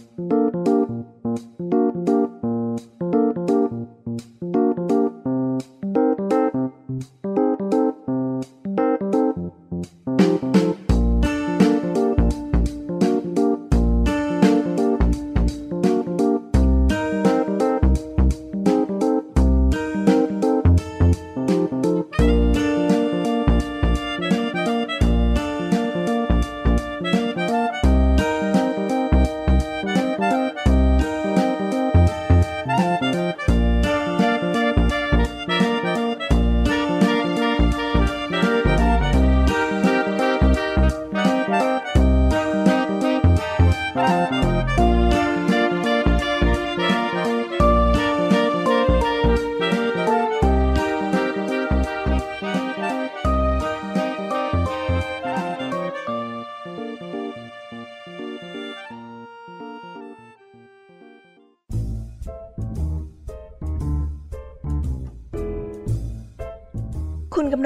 คุ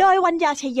โดยวัญญาชยโย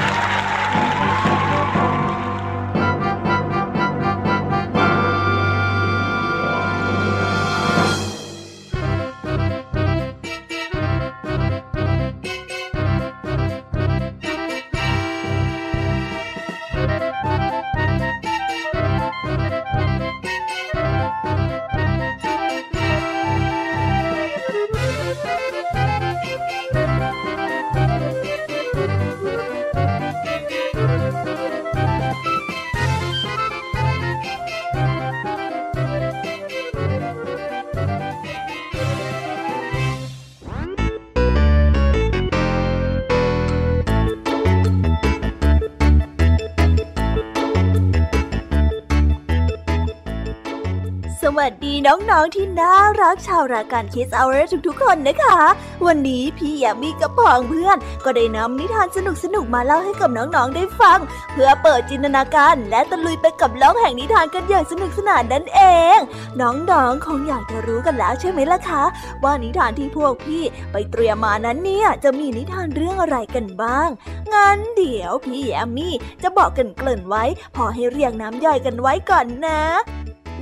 วัสดีน้องๆที่น่ารักชาวรายการ Kids Hour ทุกๆ คนนะคะ วันนี้พี่แยมมี่กับพองเพื่อน ก็ได้นำนิทานสนุกๆมาเล่าให้กับน้องๆได้ฟัง เพื่อเปิดจินตนาการและตะลุยไปกับโลกแห่งนิทานกันอย่างสนุกสนานนั่นเอง น้องๆคงอยากจะรู้กันแล้วใช่ไหมล่ะคะ ว่านิทานที่พวกพี่ไปเตรียมมานั้นเนี่ยจะมีนิทานเรื่องอะไรกันบ้างงั้นเดี๋ยวพี่แยมมี่จะบอกกันเกริ่นไว้ พอให้เรียงน้ำย่อยกันไว้ก่อนนะ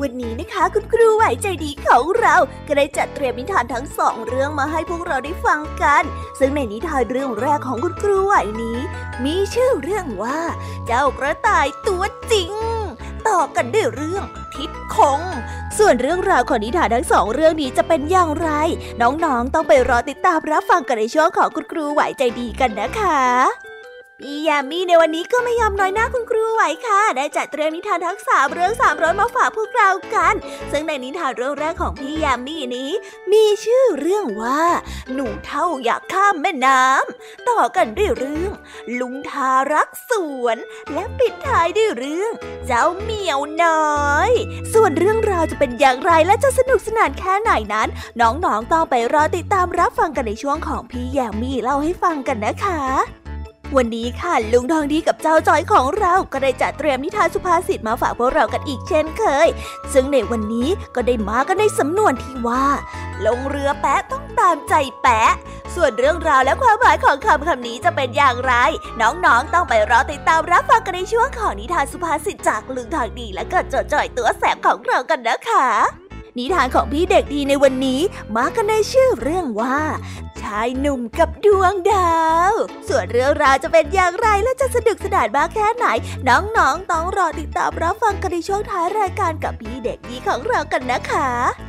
วันนี้นะคะคุณครูไหวใจดีของเราก็ได้จัดเตรียมนิทานทั้งสองเรื่องมาให้พวกเราได้ฟังกัน ซึ่งในนิทานเรื่องแรกของคุณครูไหวนี้ มีชื่อเรื่องว่า เจ้ากระต่ายตัวจริง ต่อกันด้วยเรื่องทิดคง ส่วนเรื่องราวของนิทานทั้งสองเรื่องนี้จะเป็นอย่างไร น้องๆต้องไปรอติดตามรับฟังกันในช่วงของคุณครูไหวใจดีกันนะคะ พี่ยามีในวันนี้ก็ไม่ยอมน้อยหน้าคุณครูไหวค่ะ ได้จัดเตรียมนิทานทั้งสามเรื่องสามร้อยมาฝากพวกเรากัน ซึ่งในนิทานเรื่องแรกของพี่ยามีนี้ มีชื่อเรื่องว่า หนูเท่าอยากข้ามแม่น้ำต่อกันด้วยเรื่อง ลุงทารักสวน และปิดท้ายด้วยเรื่อง เจ้าเหมียวน้อย ส่วนเรื่องราวจะเป็นอย่างไรและจะสนุกสนานแค่ไหนนั้น น้องๆต้องไปรอติดตามรับฟังกันในช่วงของพี่ยามีเล่าให้ฟังกันนะคะ วันนี้ค่ะลุงทองดีกับเจ้าจอยของเราก็ได้จัดเตรียมนิทานสุภาษิตมาฝากพวกเรากันอีกเช่นเคย ซึ่งในวันนี้ก็ได้มากันในสำนวนที่ว่า ลงเรือแปะต้องตามใจแปะ ส่วนเรื่องราวและความหมายของคำคำนี้จะเป็นอย่างไร น้องๆต้องไปรอติดตามรับฟังกันในช่วงของนิทานสุภาษิตจากลุงทองดีและก็เจ้าจอยตัวแสบของเรากันนะคะ นิทานของพี่เด็กดีในวันนี้มากันในชื่อเรื่องว่า ชายหนุ่มกับดวงดาว ส่วนเรื่องราวจะเป็นอย่างไรและจะสนุกสนานมากแค่ไหน น้องๆต้องรอติดตามรับฟังกันในช่วงท้ายรายการกับพี่เด็กดีของเรากันนะคะ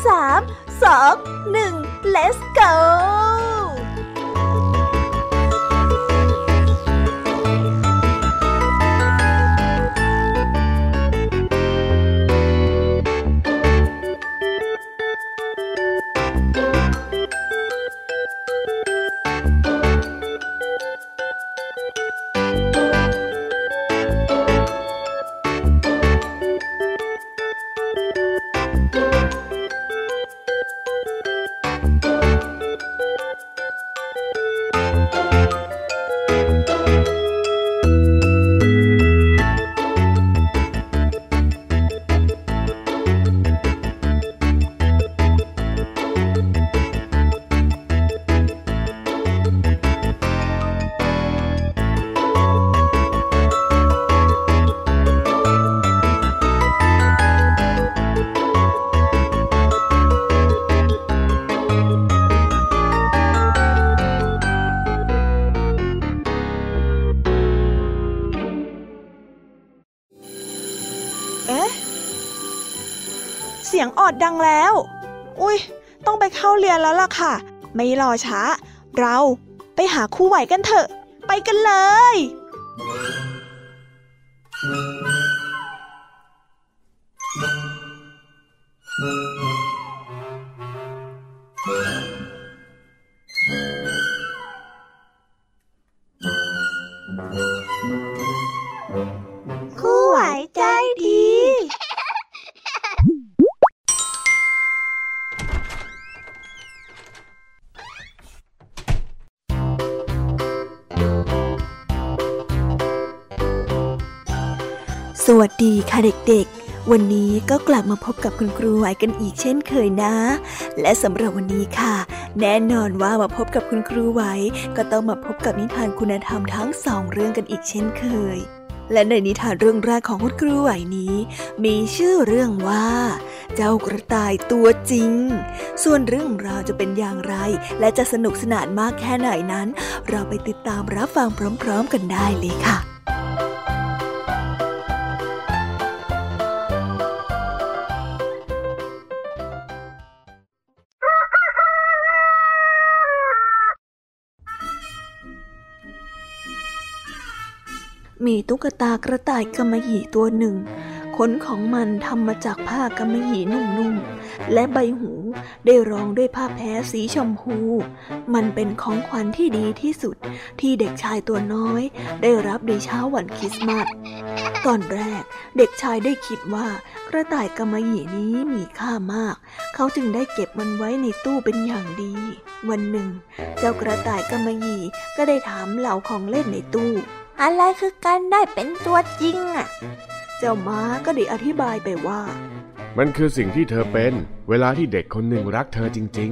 สามสองหนึ่ง let's go แล้ว อุ้ยต้องไปเข้าเรียนแล้วล่ะค่ะ ไม่รอช้า เราไปหาคู่ไหวกันเถอะ ไปกันเลย ดีค่ะเด็กๆ วันนี้ก็กลับมาพบกับคุณครูไหวกันอีกเช่นเคยนะ และสำหรับวันนี้ค่ะ แน่นอนว่ามาพบกับคุณครูไหวก็ต้องมาพบกับนิทานคุณธรรมทั้งสองเรื่องกันอีกเช่นเคย และในนิทานเรื่องแรกของคุณครูไหวนี้ มีชื่อเรื่องว่า เจ้ากระต่ายตัวจริง ส่วนเรื่องราวจะเป็นอย่างไร และจะสนุกสนานมากแค่ไหนนั้น เราไปติดตามรับฟังพร้อม ๆ กันได้เลยค่ะ มีตุ๊กตากระต่ายกำมะหยี่ตัวหนึ่ง ขนของมันทำมาจากผ้ากำมะหยี่นุ่มๆ และใบหูได้รองด้วยผ้าแพ้สีชมพู มันเป็นของขวัญที่ดีที่สุดที่เด็กชายตัวน้อย ได้รับในเช้าวันคริสต์มาส ตอนแรกเด็กชายได้คิดว่ากระต่ายกำมะหยี่นี้มีค่ามาก เขาจึงได้เก็บมันไว้ในตู้เป็นอย่างดี วันหนึ่ง เจ้ากระต่ายกำมะหยี่ก็ได้ถามเหล่าของเล่นในตู้ อะไรคือการได้เป็นตัวจริงอะ เจ้าม้าก็ได้อธิบายไปว่า มันคือสิ่งที่เธอเป็น เวลาที่เด็กคนหนึ่งรักเธอจริง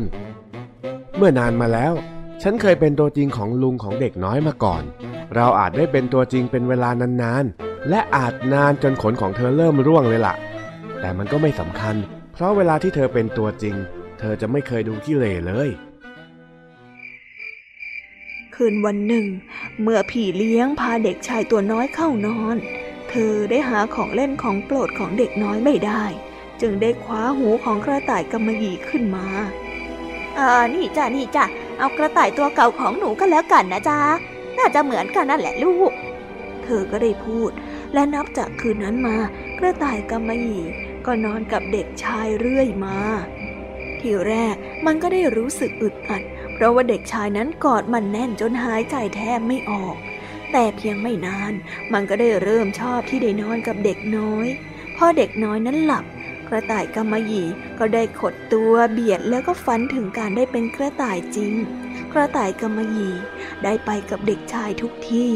ๆ เมื่อนานมาแล้ว ฉันเคยเป็นตัวจริงของลุงของเด็กน้อยมาก่อน เราอาจได้เป็นตัวจริงเป็นเวลานานๆ และอาจนานจนขนของเธอเริ่มร่วงเลยล่ะ แต่มันก็ไม่สำคัญ เพราะเวลาที่เธอเป็นตัวจริง เธอจะไม่เคยดูขี้เหร่เลย คืนวันหนึ่ง เมื่อพี่เลี้ยงพาเด็กชายตัวน้อยเข้านอน เธอได้หาของเล่นของโปรดของเด็กน้อยไม่ได้ จึงได้คว้าหูของกระต่ายกำมะหยี่ขึ้นมาอ่านี่จ้ะนี่จ้ะเอากระต่ายตัวเก่าของหนูก็แล้วกันนะจ๊ะน่าจะเหมือนกันนั่นแหละลูก เธอก็ได้พูด และนับจากคืนนั้นมากระต่ายกำมะหยี่ก็นอนกับเด็กชายเรื่อยมา ทีแรกมันก็ได้รู้สึกอึดอัด เพราะว่าเด็กชายนั้นกอดมันแน่นจนหายใจแทบไม่ออก แต่เพียงไม่นาน มันก็ได้เริ่มชอบที่ได้นอนกับเด็กน้อย พอเด็กน้อยนั้นหลับ กระต่ายกำมะหยี่ก็ได้ขดตัวเบียดแล้วก็ฝันถึงการได้เป็นกระต่ายจริง กระต่ายกำมะหยี่ได้ไปกับเด็กชายทุกที่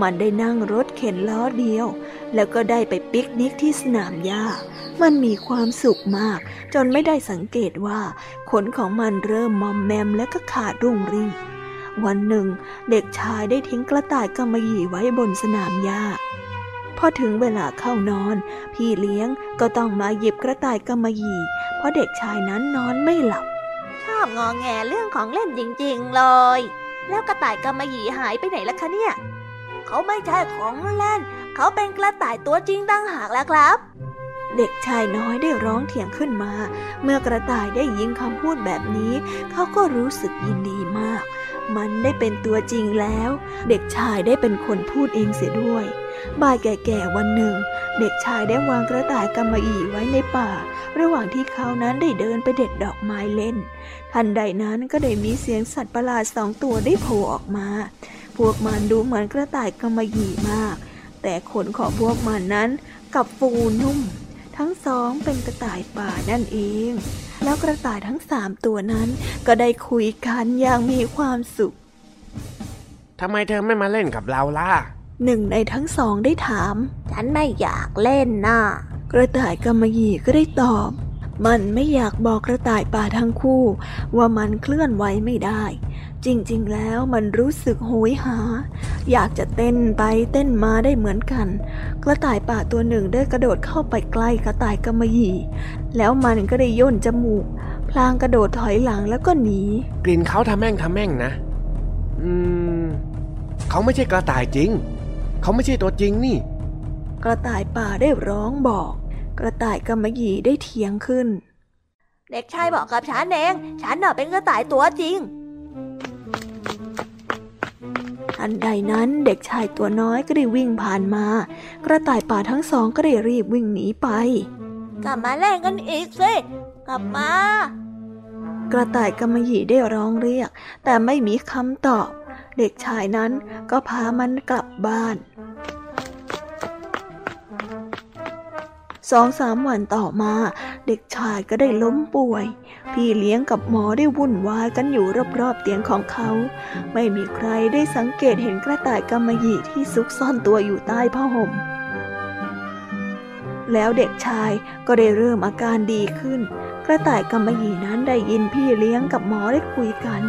มันได้นั่งรถเข็นล้อเดียว แล้วก็ได้ไปปิกนิกที่สนามหญ้า มันมีความสุขมาก จนไม่ได้สังเกตว่า ขนของมันเริ่มมอมแมมและก็ขาดรุ่งริ่ง วันหนึ่ง เด็กชายได้ทิ้งกระต่ายกำมะหยี่ไว้บนสนามหญ้าพอถึงเวลาเข้านอน พี่เลี้ยงก็ต้องมาหยิบกระต่ายกำมะหยี่เพราะเด็กชายนั้นนอนไม่หลับ ชอบงอแงเรื่องของเล่นจริง ๆ เลย แล้วกระต่ายกำมะหยี่หายไปไหนล่ะคะเนี่ย เขาไม่ใช่ของเล่น เขาเป็นกระต่ายตัวจริงตั้งหากแล้วครับ เด็กชายน้อยได้ร้องเถียงขึ้นมา เมื่อกระต่ายได้ยินคำพูดแบบนี้ เขาก็รู้สึกยินดีมาก มันได้เป็นตัวจริงแล้ว เด็กชายได้เป็นคนพูดเองเสียด้วย บ่ายแก่ๆวันหนึ่ง เด็กชายได้วางกระต่ายกำมะหยี่ไว้ในป่า ระหว่างที่เขานั้นได้เดินไปเด็ดดอกไม้เล่น ทันใดนั้นก็ได้มีเสียงสัตว์ประหลาดสองตัวได้โผล่ออกมา พวกมันดูเหมือนกระต่ายกำมะหยี่มาก แต่ขนของพวกมันนั้นกลับฟูนุ่ม ทั้งสองเป็นกระต่ายป่านั่นเอง แล้วกระต่ายทั้งสามตัวนั้นก็ได้คุยกันอย่างมีความสุขทำไมเธอไม่มาเล่นกับเราล่ะ หนึ่งในทั้งสองได้ถาม ฉันไม่อยากเล่นน่ะ กระต่ายกำมะหยี่ก็ได้ตอบ มันไม่อยากบอกกระต่ายป่าทั้งคู่ ว่ามันเคลื่อนไหวไม่ได้ จริงๆ แล้วมันรู้สึกโหยหา อยากจะเต้นไปเต้นมาได้เหมือนกัน กระต่ายป่าตัวหนึ่งได้กระโดดเข้าไปใกล้กระต่ายกำมะหยี่ แล้วมันก็ได้ย่นจมูก พลางกระโดดถอยหลังแล้วก็หนี กลิ่นเขาทำแม่งทำแม่งนะ อืม เขาไม่ใช่กระต่ายจริง เขาไม่ใช่ตัวจริงนี่ กระต่ายป่าได้ร้องบอก กระต่ายกำมะหยี่ได้เถียงขึ้น เด็กชายบอกกับฉันเอง ฉันน่ะเป็นกระต่ายตัวจริง ทันใดนั้นเด็กชายตัวน้อยก็ได้วิ่งผ่านมา กระต่ายป่าทั้งสองก็ได้รีบวิ่งหนีไป กลับมาเล่นกันอีกสิ กลับมากระต่ายกำมะหยี่ได้ร้องเรียก แต่ไม่มีคำตอบ เด็กชายนั้นก็พามันกลับบ้าน สองสามวันต่อมา เด็กชายก็ได้ล้มป่วย พี่เลี้ยงกับหมอได้วุ่นวายกันอยู่รอบๆเตียงของเขา ไม่มีใครได้สังเกตเห็นกระต่ายกำมะหยี่ที่ซุกซ่อนตัวอยู่ใต้ผ้าห่มแล้วเด็กชายก็ได้เริ่มอาการดีขึ้น กระต่ายกำมะหยี่นั้นได้ยินพี่เลี้ยงกับหมอได้คุยกัน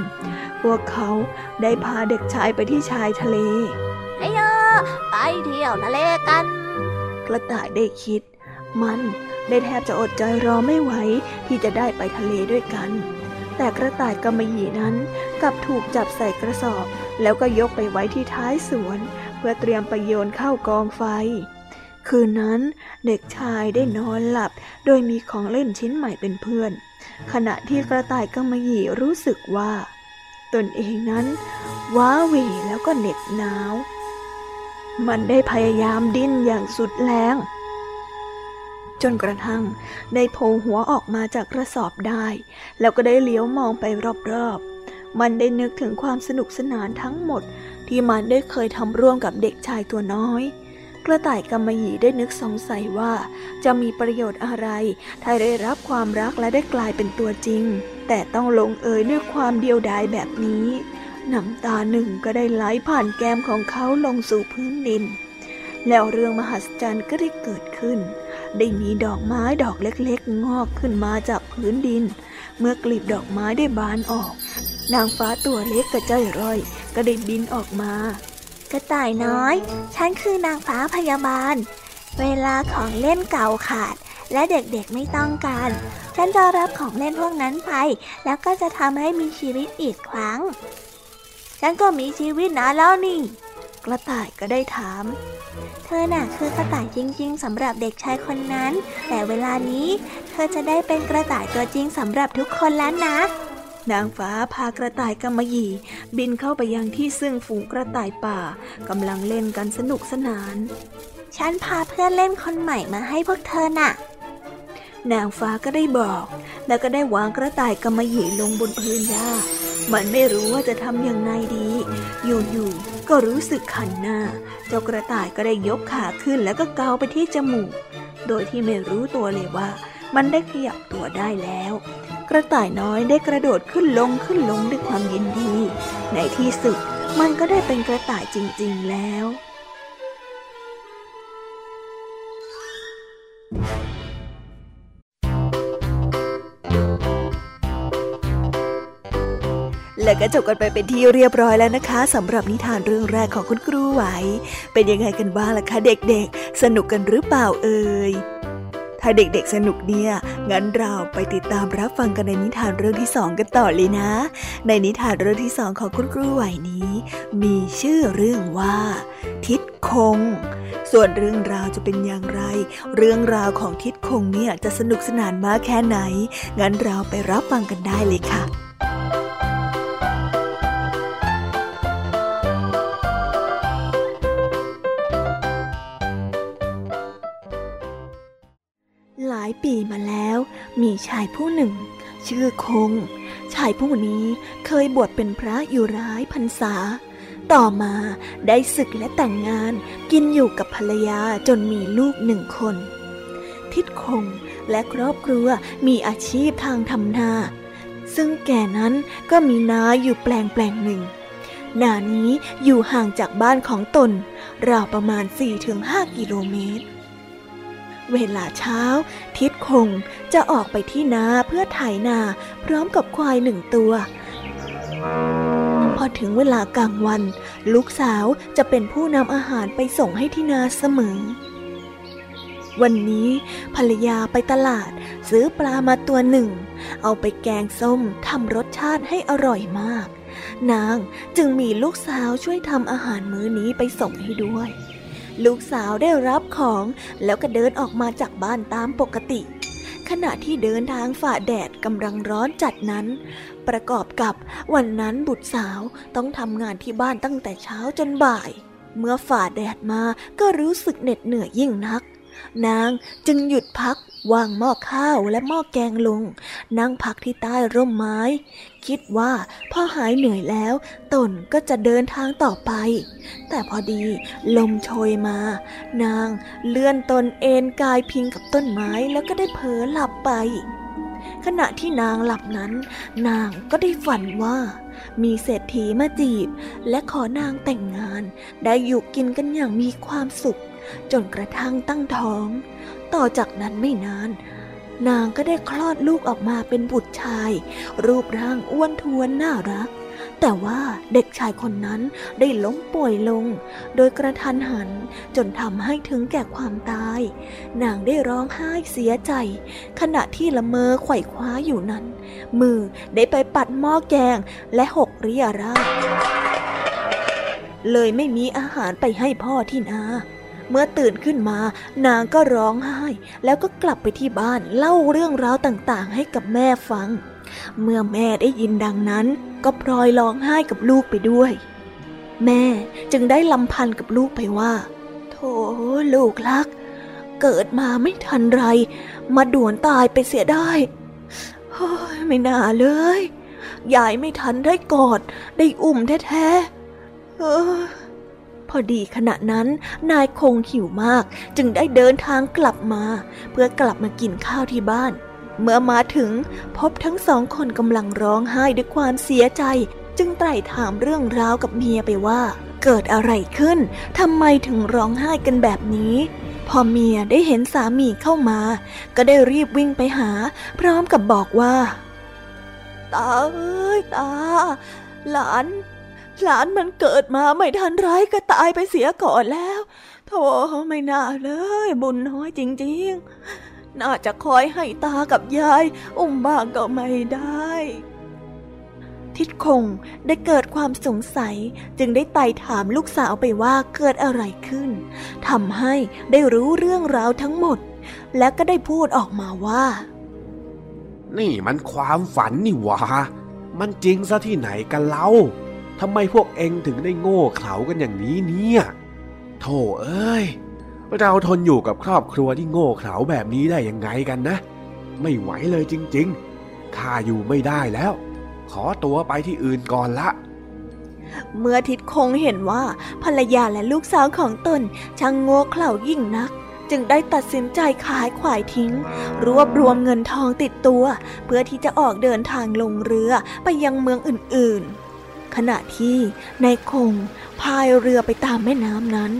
พวกเขาได้พาเด็กชายไปที่ชายทะเลไอ้ยอไปเที่ยวทะเลกัน กระต่ายได้คิด มันได้แทบจะอดใจรอไม่ไหวที่จะได้ไปทะเลด้วยกัน แต่กระต่ายกำมะหยี่นั้นกลับถูกจับใส่กระสอบ แล้วก็ยกไปไว้ที่ท้ายสวน เพื่อเตรียมไปโยนเข้ากองไฟ คืนนั้นเด็กชายได้นอนหลับ โดยมีของเล่นชิ้นใหม่เป็นเพื่อน ขณะที่กระต่ายกำมะหยี่รู้สึกว่า ตนเองนั้น ว้าเหวแล้วก็เหน็บหนาว มันได้พยายามดิ้นอย่างสุดแรง จนกระทั่งได้โผล่หัวออกมาจากกระสอบได้ แล้วก็ได้เลี้ยวมองไปรอบๆ มันได้นึกถึงความสนุกสนานทั้งหมด ที่มันได้เคยทำร่วมกับเด็กชายตัวน้อย กระต่ายกำมะหยี่ได้นึกสงสัยว่าจะมีประโยชน์อะไรถ้าได้รับความรักและได้กลายเป็นตัวจริง แต่ต้องลงเอยด้วยความเดียวดายแบบนี้น้ำตาหนึ่งก็ได้ไหลผ่านแก้มของเขาลงสู่พื้นดิน แล้วเรื่องมหัศจรรย์ก็ได้เกิดขึ้น ได้มีดอกไม้ดอกเล็กๆ งอกขึ้นมาจากพื้นดิน เมื่อกลีบดอกไม้ได้บานออก นางฟ้าตัวเล็กกระจ้อยร่อย ก็ได้บินออกมา กระต่ายน้อย ฉันคือนางฟ้าพยาบาล เวลาของเล่นเก่าขาด และเด็กๆไม่ต้องการ ฉันจะรับของเล่นพวกนั้นไป แล้วก็จะทำให้มีชีวิตอีกครั้ง ฉันก็มีชีวิตนะแล้วนี่ ระต่ายก็ได้ถาม เธอน่ะคือกระต่ายจริง ๆสำหรับเด็กชายคนนั้น แต่เวลานี้ เธอจะได้เป็นกระต่ายตัวจริงสำหรับทุกคนแล้วนะนางฟ้าพากระต่ายกำมะหยี่ บินเข้าไปยังที่ซึ่งฝูงกระต่ายป่ากำลังเล่นกันสนุกสนาน ฉันพาเพื่อนเล่นคนใหม่มาให้พวกเธอน่ะ นางฟ้าก็ได้บอก แล้วก็ได้วางกระต่ายกำมะหยี่ลงบนพื้นหญ้า มันไม่รู้ว่าจะทำอย่างไรดี อยู่ๆ ก็รู้สึกขันหน้า เจ้ากระต่ายก็ได้ยกขาขึ้นแล้วก็เกาไปที่จมูก โดยที่ไม่รู้ตัวเลยว่า มันได้ขยับตัวได้แล้ว กระต่ายน้อยได้กระโดดขึ้นลงขึ้นลงด้วยความยินดี ในที่สุดมันก็ได้เป็นกระต่ายจริง ๆแล้ว และก็จบกันไปเป็นที่เรียบร้อยแล้วนะคะสำหรับนิทานเรื่องแรกของคุณครูไหว เป็นยังไงกันบ้างล่ะคะเด็กๆ สนุกกันหรือเปล่าเอ่ยถ้าเด็กๆสนุกเนี่ย งั้นเราไปติดตามรับฟังกันในนิทานเรื่องที่สองกันต่อเลยนะ ในนิทานเรื่องที่สองของคุณครูไหวนี้ มีชื่อเรื่องว่า ทิดคง ส่วนเรื่องราวจะเป็นอย่างไร เรื่องราวของทิดคงเนี่ยจะสนุกสนานมากแค่ไหน งั้นเราไปรับฟังกันได้เลยค่ะายปีมาแล้ว มีชายผู้หนึ่ง ชื่อคง ชายผู้นี้เคยบวชเป็นพระอยู่ร้ายพรรษา ต่อมาได้ศึกและแต่งงานกินอยู่กับภรรยาจนมีลูกหนึ่งคน ทิดคงและครอบครัวมีอาชีพทางทำนา ซึ่งแก่นั้นก็มีนาอยู่แปลงแปลงหนึ่งนานี้อยู่ห่างจากบ้านของตน ราวประมาณ 4-5 กิโลเมตร เวลาเช้า ทิดคงจะออกไปที่นาเพื่อไถนาพร้อมกับควายหนึ่งตัว พอถึงเวลากลางวัน ลูกสาวจะเป็นผู้นำอาหารไปส่งให้ที่นาเสมอ วันนี้ภรรยาไปตลาดซื้อปลามาตัวหนึ่ง เอาไปแกงส้มทำรสชาติให้อร่อยมาก นางจึงมีลูกสาวช่วยทำอาหารมื้อนี้ไปส่งให้ด้วย ลูกสาวได้รับของแล้วก็เดินออกมาจากบ้านตามปกติ ขณะที่เดินทางฝ่าแดดกำลังร้อนจัดนั้น ประกอบกับวันนั้นบุตรสาวต้องทำงานที่บ้านตั้งแต่เช้าจนบ่าย เมื่อฝ่าแดดมาก็รู้สึกเหน็ดเหนื่อยยิ่งนัก นางจึงหยุดพักวางหม้อข้าวและหม้อแกงลง นั่งพักที่ใต้ร่มไม้ คิดว่าพอหายเหนื่อยแล้ว ตนก็จะเดินทางต่อไป แต่พอดีลมโชยมา นางเลื่อนตนเอนกายพิงกับต้นไม้แล้วก็ได้เผลอหลับไป ขณะที่นางหลับนั้น นางก็ได้ฝันว่า มีเศรษฐีมาจีบ และขอนางแต่งงาน ได้อยู่กินกันอย่างมีความสุข จนกระทั่งตั้งท้อง ต่อจากนั้นไม่นาน นางก็ได้คลอดลูกออกมาเป็นบุตรชาย รูปร่างอ้วนท้วนน่ารัก แต่ว่าเด็กชายคนนั้นได้ล้มป่วยลง โดยกระทันหันจนทำให้ถึงแก่ความตาย นางได้ร้องไห้เสียใจ ขณะที่ละเมอไขว่คว้าอยู่นั้น มือได้ไปปัดหม้อแกงและหกเรียราเลยไม่มีอาหารไปให้พ่อที่นา เมื่อตื่นขึ้นมา นางก็ร้องไห้ แล้วก็กลับไปที่บ้านเล่าเรื่องราวต่างๆ ให้กับแม่ฟัง เมื่อแม่ได้ยินดังนั้น ก็พลอยร้องไห้กับลูกไปด้วย แม่จึงได้ลำพันกับลูกไปว่าโธ่ลูกรัก เกิดมาไม่ทันไร มาด่วนตายไปเสียได้เฮ้ยไม่น่าเลย ยายไม่ทันได้กอด ได้อุ้มแท้ๆเออ พอดีขณะนั้นนายคงหิวมาก จึงได้เดินทางกลับมา เพื่อกลับมากินข้าวที่บ้าน เมื่อมาถึงพบทั้งสองคนกำลังร้องไห้ด้วยความเสียใจ จึงไตร่ถามเรื่องราวกับเมียไปว่า เกิดอะไรขึ้นทำไมถึงร้องไห้กันแบบนี้พอเมียได้เห็นสามีเข้ามา ก็ได้รีบวิ่งไปหา พร้อมกับบอกว่า ตาเอ้ยตา หลาน หลานมันเกิดมาไม่ทันไรก็ตายไปเสียก่อนแล้วโธ่ไม่น่าเลย บุญน้อยจริงๆ น่าจะคอยให้ตากับยาย อุ้มบ้างก็ไม่ได้ ทิดคงได้เกิดความสงสัยจึงได้ไต่ถามลูกสาวไปว่าเกิดอะไรขึ้นทำให้ได้รู้เรื่องราวทั้งหมด และก็ได้พูดออกมาว่า นี่มันความฝันนี่หวะมันจริงซะที่ไหนกันเล่า ทำไมพวกเองถึงได้โง่เขลากันอย่างนี้เนี่ยโธ่เอ้ย เราทนอยู่กับครอบครัวที่โง่เขลาแบบนี้ได้ยังไงกันนะ ไม่ไหวเลยจริงๆข้าอยู่ไม่ได้แล้ว ขอตัวไปที่อื่นก่อนละเมื่อทิดคงเห็นว่าภรรยาและลูกสาวของตนช่างโง่เขลายิ่งนัก จึงได้ตัดสินใจขายขวายทิ้ง รวบรวมเงินทองติดตัว เพื่อที่จะออกเดินทางลงเรือไปยังเมืองอื่นๆ ขณะที่นายคงพายเรือไปตามแม่น้ำนั้น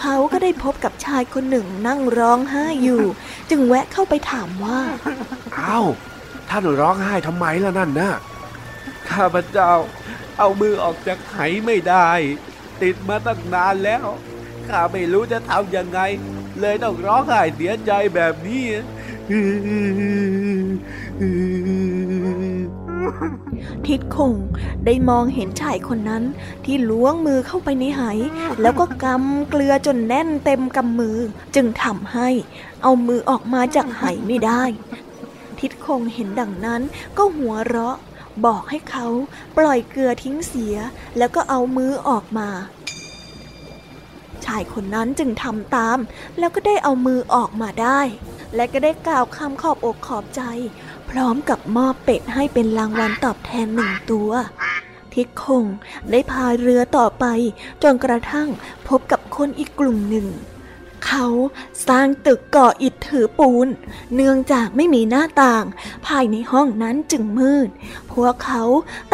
เขาก็ได้พบกับชายคนหนึ่งนั่งร้องไห้อยู่ จึงแวะเข้าไปถามว่าอ้าวท่านร้องไห้ทำไมล่ะนั่นนะข้าพเจ้าเอามือออกจากไหไม่ได้ ติดมาตั้งนานแล้วข้าไม่รู้จะทำยังไง เลยต้องร้องไห้เสียใจแบบนี้ ทิดคงได้มองเห็นชายคนนั้นที่ล้วงมือเข้าไปในไหแล้วก็กำเกลือจนแน่นเต็มกำมือ จึงทำให้เอามือออกมาจากไหไม่ได้ ทิดคงเห็นดังนั้นก็หัวเราะ บอกให้เขาปล่อยเกลือทิ้งเสีย แล้วก็เอามือออกมาชายคนนั้นจึงทำตาม แล้วก็ได้เอามือออกมาได้ และก็ได้กล่าวคำขอบอกขอบใจ พร้อมกับมอบเป็ดให้เป็นรางวัลตอบแทนหนึ่งตัว ทิดคงได้พายเรือต่อไปจนกระทั่งพบกับคนอีกกลุ่มหนึ่ง เขาสร้างตึกก่ออิฐถือปูน เนื่องจากไม่มีหน้าต่าง ภายในห้องนั้นจึงมืด พวกเขา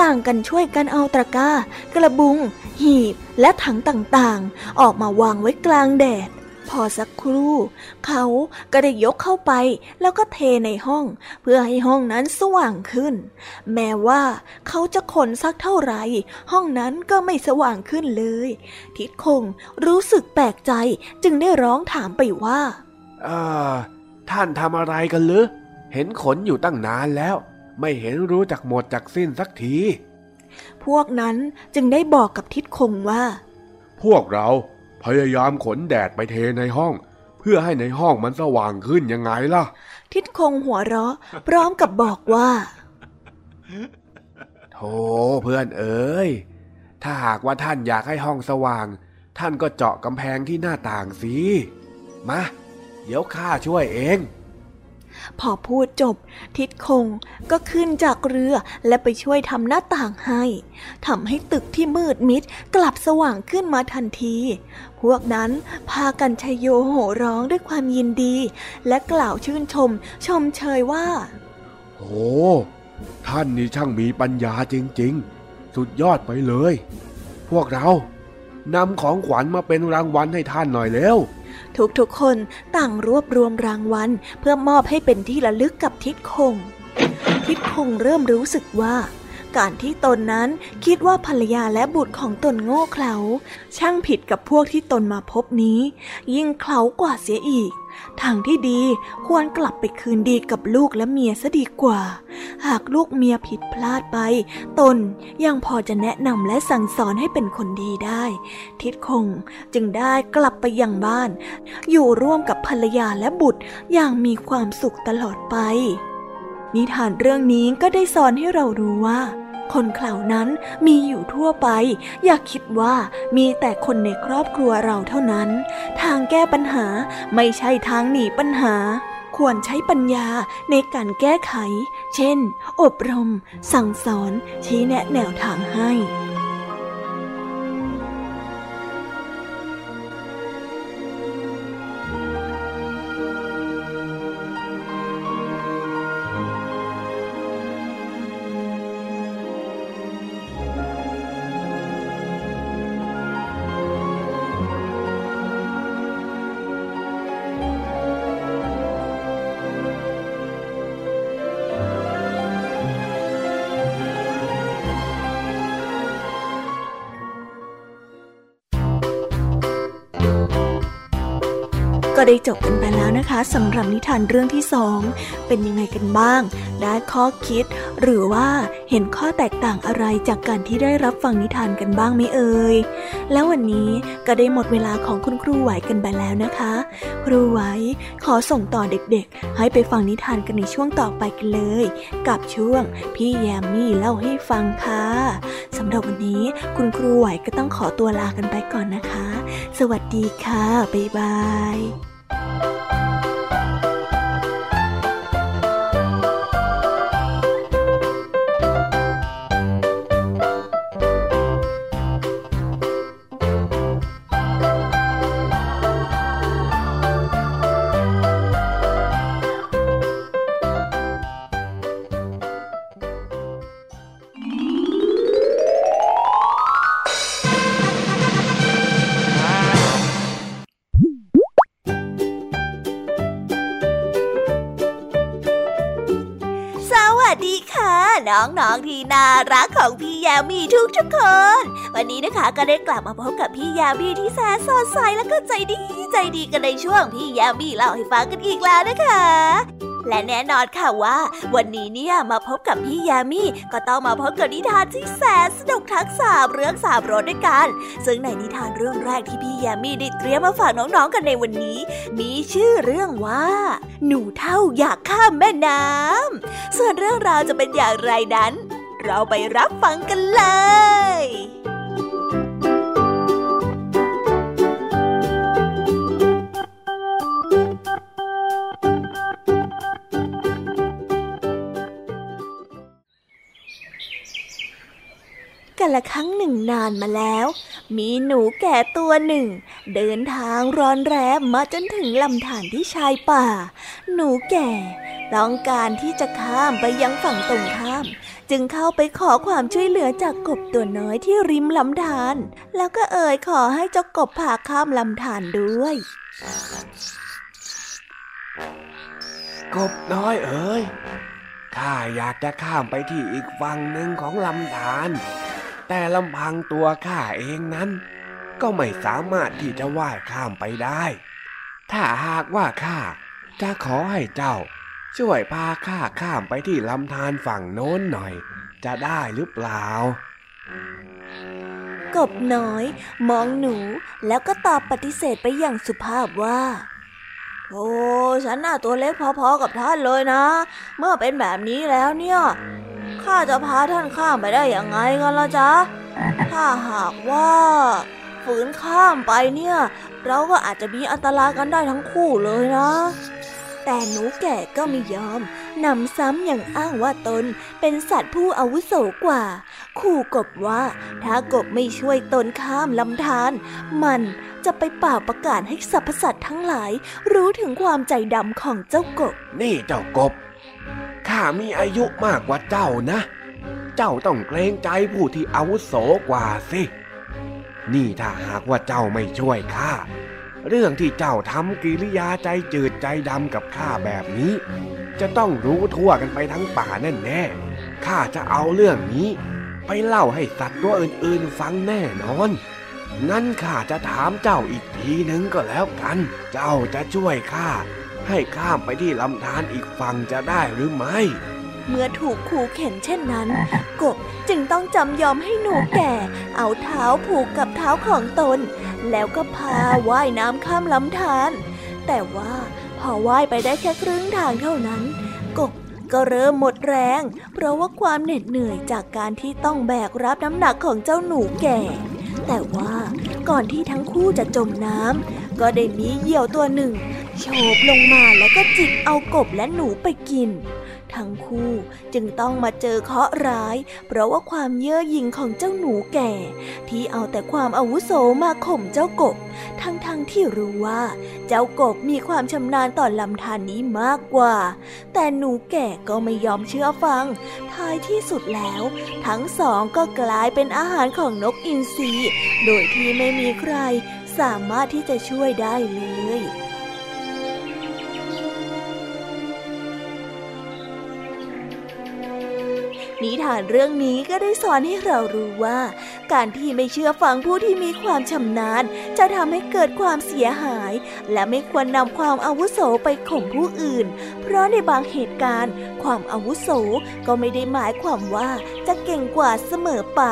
ต่างกันช่วยกันเอาตะกร้า กระบุง หีบและถังต่างๆ ออกมาวางไว้กลางแดด พอสักครู่ เขาก็ได้ยกเข้าไปแล้วก็เทในห้อง เพื่อให้ห้องนั้นสว่างขึ้น แม้ว่าเขาจะขนสักเท่าไหร่ห้องนั้นก็ไม่สว่างขึ้นเลย ทิดคงรู้สึกแปลกใจจึงได้ร้องถามไปว่าเออท่านทำอะไรกันหรือเห็นขนอยู่ตั้งนานแล้ว ไม่เห็นรู้จักหมดจากสิ้นสักที พวกนั้นจึงได้บอกกับทิดคงว่า พวกเรา พยายามขนแดดไปเทในห้อง เพื่อให้ในห้องมันสว่างขึ้นยังไงล่ะ ทิดคงหัวเราะ พร้อมกับบอกว่าโธ่เพื่อนเอ๋ยถ้าหากว่าท่านอยากให้ห้องสว่าง ท่านก็เจาะกำแพงที่หน้าต่างสิมาเดี๋ยวข้าช่วยเอง พอพูดจบ ทิดคงก็ขึ้นจากเรือและไปช่วยทำหน้าต่างให้ทำให้ตึกที่มืดมิดกลับสว่างขึ้นมาทันที พวกนั้นพากันชยโยโห่ร้องด้วยความยินดี และกล่าวชื่นชม ชมเชยว่า โอ้ท่านนี่ช่างมีปัญญาจริง ๆ สุดยอดไปเลย พวกเรานำของขวัญมาเป็นรางวัลให้ท่านหน่อยเร็ว ทุกๆคนต่างรวบรวมรางวัลเพื่อมอบให้เป็นที่ระลึกกับทิดคง ทิดคงเริ่มรู้สึกว่าการที่ตนนั้นคิดว่าภรรยาและบุตรของตนโง่เขลาช่างผิดกับพวกที่ตนมาพบนี้ ยิ่งเขลากว่าเสียอีก ทางที่ดีควรกลับไปคืนดีกับลูกและเมียซะดีกว่า หากลูกเมียผิดพลาดไป ตนยังพอจะแนะนำและสั่งสอนให้เป็นคนดีได้ ทิดคงจึงได้กลับไปยังบ้าน อยู่ร่วมกับภรรยาและบุตรอย่างมีความสุขตลอดไป นิทานเรื่องนี้ก็ได้สอนให้เรารู้ว่า คนเข่านั้นมีอยู่ทั่วไป อย่าคิดว่ามีแต่คนในครอบครัวเราเท่านั้น ทางแก้ปัญหาไม่ใช่ทางหนีปัญหา ควรใช้ปัญญาในการแก้ไข เช่น อบรม สั่งสอน ชี้แนะแนวทางให้ ได้จบกันไปแล้วนะคะสำหรับนิทานเรื่องที่สองเป็นยังไงกันบ้าง ได้ข้อคิด หรือว่าเห็นข้อแตกต่างอะไรจากการที่ได้รับฟังนิทานกันบ้างไหมเอ่ยแล้ววันนี้ก็ได้หมดเวลาของคุณครูไหวกันไปแล้วนะคะ ครูไหวขอส่งต่อเด็กๆ ให้ไปฟังนิทานกันในช่วงต่อไปกันเลย กับช่วงพี่แยมมี่เล่าให้ฟังค่ะสำหรับวันนี้คุณครูไหวก็ต้องขอตัวลากันไปก่อนนะคะ สวัสดีค่ะบ๊ายบาย น้องๆที่น่ารักของพี่ยามีทุกทุกๆคน วันนี้นะคะก็ได้กลับมาพบกับพี่ยามีที่แสนสดใสและก็ใจดีใจดีกันในช่วงพี่ยามีเล่าให้ฟังกันอีกแล้วนะคะ และแน่นอนค่ะว่า วันนี้เนี่ยมาพบกับพี่ยามีก็ต้องมาพบกับนิทานที่แสนสนุกทั้งสามเรื่องสามรสด้วยกัน ซึ่งในนิทานเรื่องแรกที่พี่ยามีได้เตรียมมาฝากน้องๆกันในวันนี้ มีชื่อเรื่องว่า หนูเท่าอยากข้ามแม่น้ำส่วนเรื่องราวจะเป็นอย่างไรนั้น เราไปรับฟังกันเลย ละครั้งหนึ่งนานมาแล้ว มีหนูแก่ตัวหนึ่ง เดินทางร้อนแรมมาจนถึงลำธารที่ชายป่า หนูแก่ต้องการที่จะข้ามไปยังฝั่งตรงข้าม จึงเข้าไปขอความช่วยเหลือจากกบตัวน้อยที่ริมลำธารแล้วก็เอ่ยขอให้เจ้ากบพาข้ามลำธารด้วย กบน้อยเอ๋ย ข้าอยากจะข้ามไปที่อีกฝั่งหนึ่งของลำธารแต่ลำพังตัวข้าเองนั้น ก็ไม่สามารถที่จะว่ายข้ามไปได้ ถ้าหากว่าข้าจะขอให้เจ้า ช่วยพาข้าข้ามไปที่ลำธารฝั่งโน้นหน่อย จะได้หรือเปล่า กบน้อย มองหนูแล้วก็ตอบปฏิเสธไปอย่างสุภาพว่า โอ้ฉันน่าตัวเล็กพอๆกับท่านเลยนะ เมื่อเป็นแบบนี้แล้วเนี่ย ข้าจะพาท่านข้ามไปได้ยังไงกันล่ะจ๊ะ ถ้าหากว่าฝืนข้ามไปเนี่ย เราก็อาจจะมีอันตรายกันได้ทั้งคู่เลยนะ แต่หนูแก่ก็ไม่ยอมนำซ้ำอย่างอ้างว่าตนเป็นสัตว์ผู้อาวุโสกว่า ขู่กบว่าถ้ากบไม่ช่วยตนข้ามลำธารมันจะไปเป่าประกาศให้สรรพสัตว์ทั้งหลาย รู้ถึงความใจดำของเจ้ากบ นี่เจ้ากบ ข้ามีอายุมากกว่าเจ้านะ เจ้าต้องเกรงใจผู้ที่อาวุโสกว่าสิ นี่ถ้าหากว่าเจ้าไม่ช่วยข้า เรื่องที่เจ้าทำกิริยาใจจืดใจดำกับข้าแบบนี้ จะต้องรู้ทั่วกันไปทั้งป่าแน่แน่ๆข้าจะเอาเรื่องนี้ ไปเล่าให้สัตว์ตัวอื่นๆฟังแน่นอนงั้นข้าจะถามเจ้าอีกทีหนึ่งก็แล้วกัน เจ้าจะช่วยข้าให้ข้ามไปที่ลำธารอีกฝั่งจะได้หรือไม่ เมื่อถูกขู่เข็นเช่นนั้น กบจึงต้องจำยอมให้หนูแก่ เอาเท้าผูกกับเท้าของตน แล้วก็พาว่ายน้ำข้ามลำธารแต่ว่าพอว่ายไปได้แค่ครึ่งทางเท่านั้น ก็เริ่มหมดแรง เพราะว่าความเหน็ดเหนื่อยจากการที่ต้องแบกรับน้ำหนักของเจ้าหนูแก่ แต่ว่าก่อนที่ทั้งคู่จะจมน้ำก็ได้มีเหยี่ยวตัวหนึ่งโฉบลงมาแล้วก็จิกเอากบและหนูไปกิน ทั้งคู่จึงต้องมาเจอเคราะห์ร้าย เพราะว่าความเย่อหยิ่งของเจ้าหนูแก่ ที่เอาแต่ความอาวุโสมาข่มเจ้ากบ ทั้งๆทที่รู้ว่า เจ้ากบมีความชำนาญต่อลำธารนนี้มากกว่า แต่หนูแก่ก็ไม่ยอมเชื่อฟัง ท้ายที่สุดแล้ว ทั้งสองก็กลายเป็นอาหารของนกอินทรีโดยที่ไม่มีใครสามารถที่จะช่วยได้เลย นิทานเรื่องนี้ก็ได้สอนให้เรารู้ว่า การที่ไม่เชื่อฟังผู้ที่มีความชำนาญ จะทำให้เกิดความเสียหาย และไม่ควรนำความอาวุโสไปข่มผู้อื่น เพราะในบางเหตุการณ์ ความอาวุโสก็ไม่ได้หมายความว่าจะเก่งกว่าเสมอไป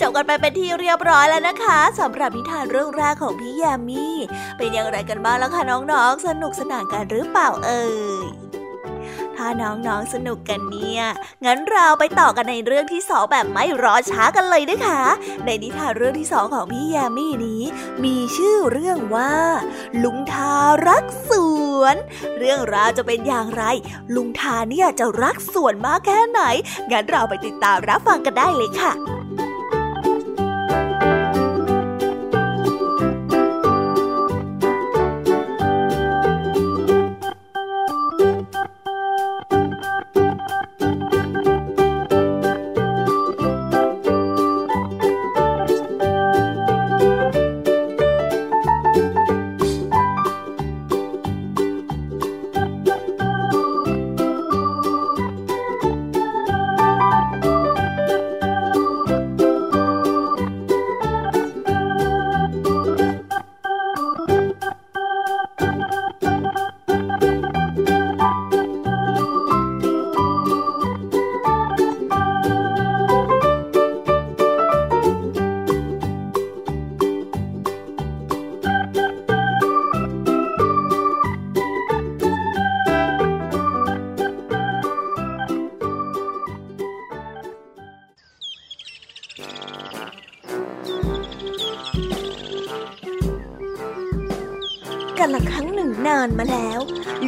จบกันไปเป็นที่เรียบร้อยแล้วนะคะสำหรับนิทานเรื่องแรกของพี่ยามีเป็นอย่างไรกันบ้างล่ะคะน้องๆ สนุกสนานกันหรือเปล่าเอ่ยถ้าน้องๆสนุกกันเนี่ย งั้นเราไปต่อกันในเรื่องที่สองแบบไม่รอช้ากันเลยนะคะ ในนิทานเรื่องที่สองของพี่ยามีนี้ มีชื่อเรื่องว่า ลุงทารักสวน เรื่องราวจะเป็นอย่างไร ลุงทาเนี่ยจะรักสวนมากแค่ไหน งั้นเราไปติดตามรับฟังกันได้เลยค่ะ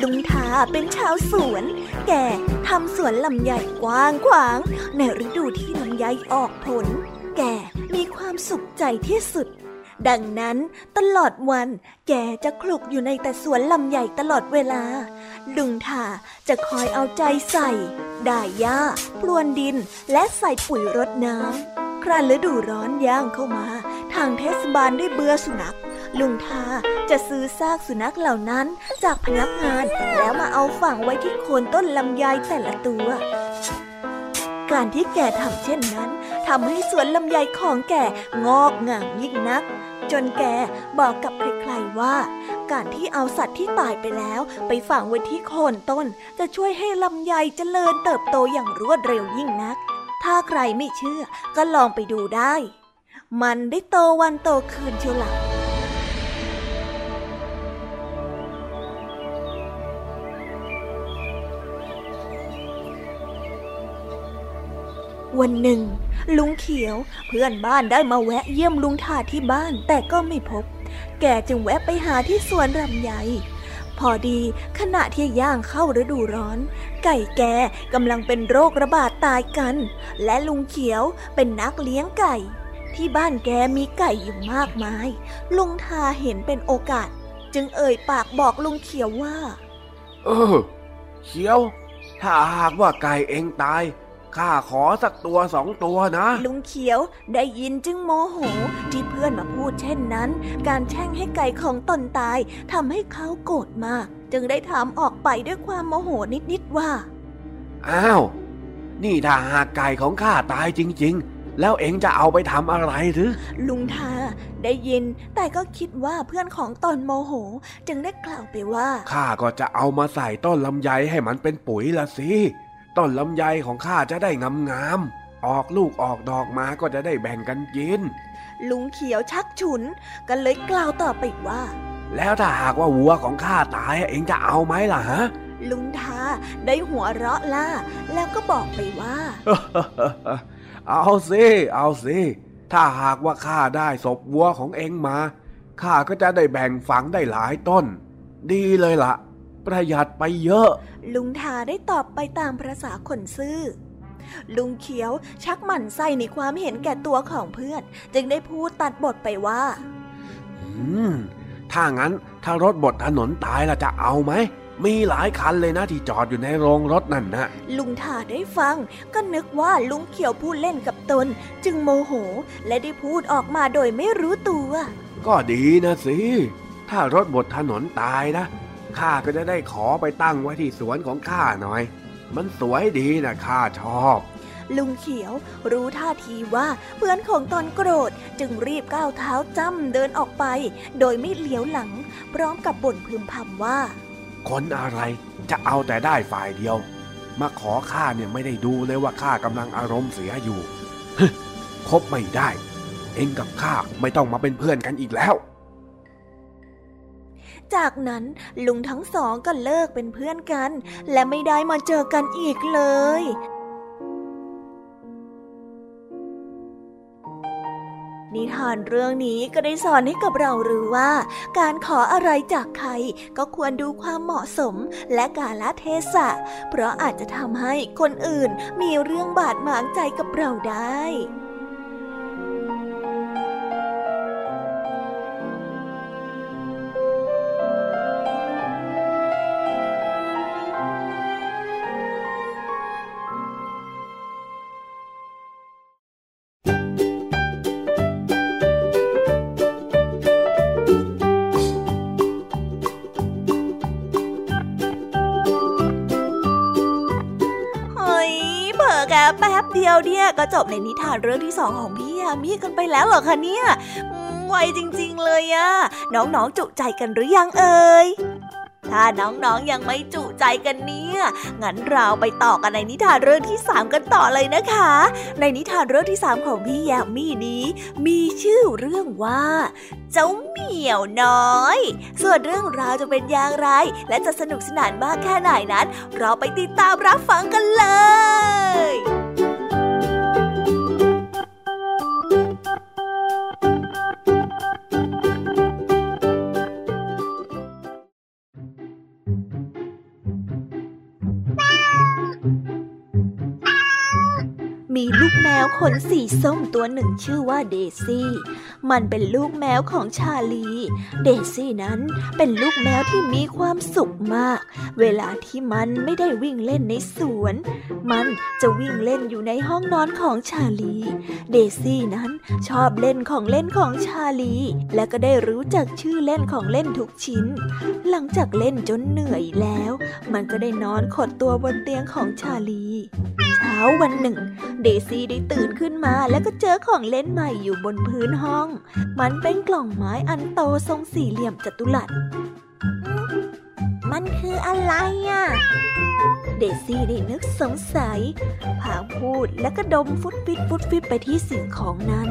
ลุงท่าเป็นชาวสวน แก่ทำสวนลำไยกว้างขวาง ในฤดูที่ลำไยออกผล แกมีความสุขใจที่สุด ดังนั้นตลอดวันแกจะคลุกอยู่ในแต่สวนลำไยตลอดเวลา ลุงทาจะคอยเอาใจใส่ด่าหญ้าพรวนดินและใส่ปุ๋ยรดน้ำคราฤดูร้อนย่างเข้ามา ทางเทศบาลได้เบื่อสุนัข ลุงทาจะซื้อซากสุนัขเหล่านั้นจากพนักงานแล้วมาเอาฝังไว้ที่โคนต้นลำไยแต่ละตัว การที่แกทำเช่นนั้นทำให้สวนลำไยของแกงอกงามยิ่งนัก จนแกบอกกับใครๆว่า การที่เอาสัตว์ที่ตายไปแล้วไปฝังไว้ที่โคนต้น จะช่วยให้ลำไยเจริญเติบโตอย่างรวดเร็วยิ่งนัก ถ้าใครไม่เชื่อก็ลองไปดูได้ มันได้โตวันโตคืนเชียวหลัง วันหนึ่ง ลุงเขียวเพื่อนบ้านได้มาแวะเยี่ยมลุงทาที่บ้านแต่ก็ไม่พบ แกจึงแวะไปหาที่สวนลำไยพอดีขณะที่ย่างเข้าฤดูร้อน ไก่แกกำลังเป็นโรคระบาดตายกัน และลุงเขียวเป็นนักเลี้ยงไก่ ที่บ้านแกมีไก่อยู่มากมาย ลุงทาเห็นเป็นโอกาส จึงเอ่ยปากบอกลุงเขียวว่า เออ เขียว ถ้าหากว่าไก่เองตาย ข้าขอสักตัวสองตัวนะ ลุงเขียวได้ยินจึงโมโห ที่เพื่อนมาพูดเช่นนั้น การแช่งให้ไก่ของตนตายทำให้เขาโกรธมาก จึงได้ถามออกไปด้วยความโมโหนิดๆว่า อ้าว นี่ถ้าหากไก่ของข้าตายจริง ๆแล้วเอ็งจะเอาไปทำอะไรหรือ ลุงทาได้ยิน แต่ก็คิดว่าเพื่อนของตนโมโห จึงได้กล่าวไปว่า ข้าก็จะเอามาใส่ต้นลำไยให้มันเป็นปุ๋ยละสิ ต้นลำไยของข้าจะได้งามๆออกลูกออกดอกมาก็จะได้แบ่งกันกิน ลุงเขียวชักฉุนก็เลยกล่าวต่อไปว่า แล้วถ้าหากว่าวัวของข้าตายเองจะเอาไหมล่ะฮะ ลุงทาได้หัวเราะล่าแล้วก็บอกไปว่า เอาสิเอาสิถ้าหากว่าข้าได้ศพวัวของเองมาข้าก็จะได้แบ่งฝังได้หลายต้น ดีเลยละ่ะ ประหยัดไปเยอะ ลุงทาได้ตอบไปตามภาษาคนซื่อ ลุงเขียวชักหมั่นไส้ในความเห็นแก่ตัวของเพื่อน จึงได้พูดตัดบทไปว่า อืม ถ้างั้นถ้ารถบดถนนตายล่ะจะเอาไหมมีหลายคันเลยนะที่จอดอยู่ในโรงรถนั่นนะลุงทาได้ฟัง ก็นึกว่าลุงเขียวพูดเล่นกับตน จึงโมโห และได้พูดออกมาโดยไม่รู้ตัว ก็ดีนะสิ ถ้ารถบดถนนตายนะ ข้าก็จะได้ขอไปตั้งไว้ที่สวนของข้าหน่อย มันสวยดีนะข้าชอบลุงเขียวรู้ท่าทีว่าเพื่อนของตนโกรธจึงรีบก้าวเท้าจ้ำเดินออกไป โดยไม่เหลียวหลัง พร้อมกับบ่นพึมพำว่า คนอะไรจะเอาแต่ได้ฝ่ายเดียว มาขอข้าเนี่ยไม่ได้ดูเลยว่าข้ากำลังอารมณ์เสียอยู่ฮึคบไม่ได้ เองกับข้าไม่ต้องมาเป็นเพื่อนกันอีกแล้ว จากนั้นลุงทั้งสองก็เลิกเป็นเพื่อนกัน และไม่ได้มาเจอกันอีกเลยนิทานเรื่องนี้ก็ได้สอนให้กับเรารู้ว่า การขออะไรจากใครก็ควรดูความเหมาะสมและกาลเทศะ เพราะอาจจะทำให้คนอื่นมีเรื่องบาดหมางใจกับเราได้ ก็จบในนิทานเรื่องที่สองของพี่ยามีกันไปแล้วเหรอคะเนี่ยไวจริงๆเลยอะน้องๆจุใจกันหรือยังเอ่ยถ้าน้องๆยังไม่จุใจกันเนี่ย งั้นเราไปต่อกันในนิทานเรื่องที่สามกันต่อเลยนะคะ ในนิทานเรื่องที่สามของพี่ยามีนี้ มีชื่อเรื่องว่า เจ้าเหมียวน้อย ส่วนเรื่องราวจะเป็นอย่างไร และจะสนุกสนานมากแค่ไหนนั้น เราไปติดตามรับฟังกันเลย ขนสีส้มตัวหนึ่งชื่อว่าเดซี่ มันเป็นลูกแมวของชาลี เดซี่นั้นเป็นลูกแมวที่มีความสุขมาก เวลาที่มันไม่ได้วิ่งเล่นในสวน มันจะวิ่งเล่นอยู่ในห้องนอนของชาลี เดซี่นั้นชอบเล่นของเล่นของชาลี และก็ได้รู้จักชื่อเล่นของเล่นทุกชิ้น หลังจากเล่นจนเหนื่อยแล้ว มันก็ได้นอนขดตัวบนเตียงของชาลี เช้าวันหนึ่ง เดซี่ได้ตื่นขึ้นมาแล้วก็เจอของเล่นใหม่อยู่บนพื้นห้อง มันเป็นกล่องไม้อันโตทรงสี่เหลี่ยมจัตุรัส มันคืออะไรอะ เดซี่ได้นึกสงสัยพางพูดแล้วก็ดมฟุตฟิตฟุตฟิตไปที่สิ่งของนั้น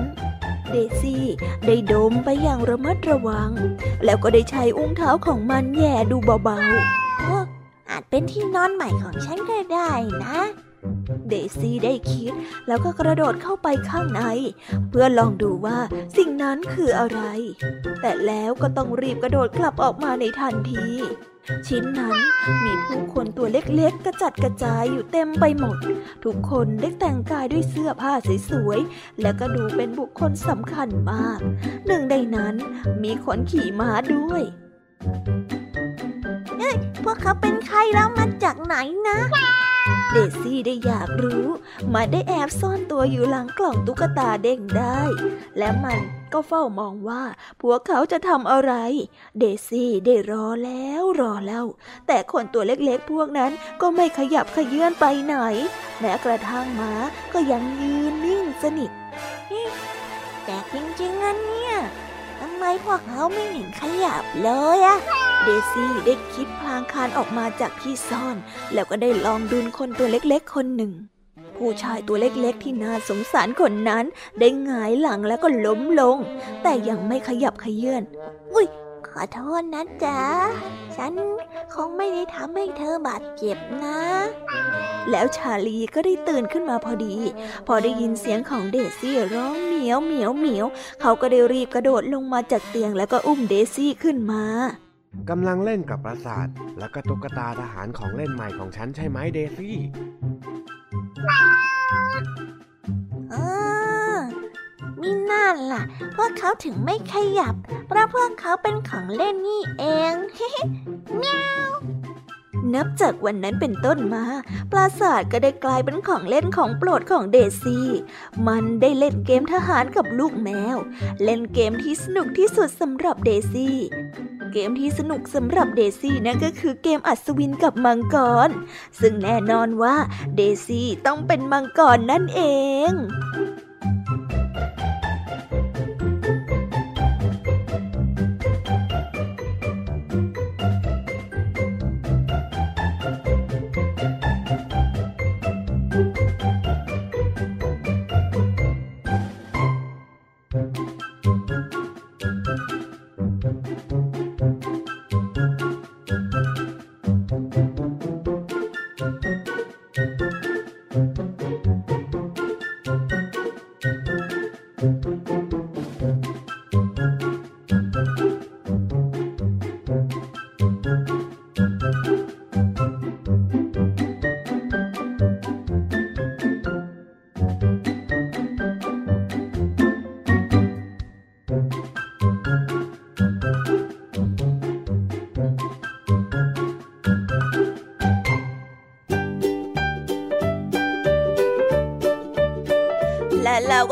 เดซี่ได้ดมไปอย่างระมัดระวัง แล้วก็ได้ใช้อุ้งเท้าของมันแย่ดูเบาๆอาจเป็นที่นอนใหม่ของฉันก็ได้นะ เดซี่ได้คิดแล้วก็กระโดดเข้าไปข้างใน เพื่อลองดูว่าสิ่งนั้นคืออะไร แต่แล้วก็ต้องรีบกระโดดกลับออกมาในทันที ชิ้นนั้นมีผู้คนตัวเล็กๆ กระจัดกระจายอยู่เต็มไปหมด ทุกคนได้แต่งกายด้วยเสื้อผ้าสวยๆ และก็ดูเป็นบุคคลสำคัญมาก หนึ่งในนั้นมีคนขี่ม้าด้วยเอ้ยพวกเขาเป็นใครแล้วมาจากไหนนะ เดซี่ได้อยากรู้ มันได้แอบซ่อนตัวอยู่หลังกล่องตุ๊กตาเด้งได้ และมันก็เฝ้ามองว่า พวกเขาจะทำอะไร เดซี่ได้รอแล้วรอเล่า แต่คนตัวเล็กๆพวกนั้นก็ไม่ขยับขยื่นไปไหน แม้กระทั่งม้าก็ยังยืนนิ่งสนิทแต่จริงๆนะเนี่ย ไมพวกเขาไม่เห็นขยับเลยอะเดซี่ได้คิดพลางคานออกมาจากที่ซ่อน แล้วก็ได้ลองดุนคนตัวเล็กๆ คนหนึ่ง ผู้ชายตัวเล็กๆ ที่น่าสงสารคนนั้น ได้หงายหลังแล้วก็ล้มลง แต่ยังไม่ขยับขยื่นอุ้ย อโทษนะจ๊ะ ฉันคงไม่ได้ทำให้เธอบาดเจ็บนะ แล้วชาลีก็ได้ตื่นขึ้นมาพอดี พอได้ยินเสียงของเดซี่ร้องเหมียวเหมียวเหมียว เขาก็ได้รีบกระโดดลงมาจากเตียงแล้วก็อุ้มเดซี่ขึ้นมากำลังเล่นกับปราสาท แล้วก็ตุ๊กตาทหารของเล่นใหม่ของฉันใช่ไหมเดซี่เออ มีนั่นล่ะ พวกเขาถึงไม่ขยับ เพราะพวกเขาเป็นของเล่นนี่เองแมวนับจากวันนั้นเป็นต้นมา ปราสาทก็ได้กลายเป็นของเล่นของโปรดของเดซี่ มันได้เล่นเกมทหารกับลูกแมว เล่นเกมที่สนุกที่สุดสำหรับเดซี่ เกมที่สนุกสำหรับเดซี่นั่นก็คือเกมอัศวินกับมังกร ซึ่งแน่นอนว่าเดซี่ต้องเป็นมังกรนั่นเอง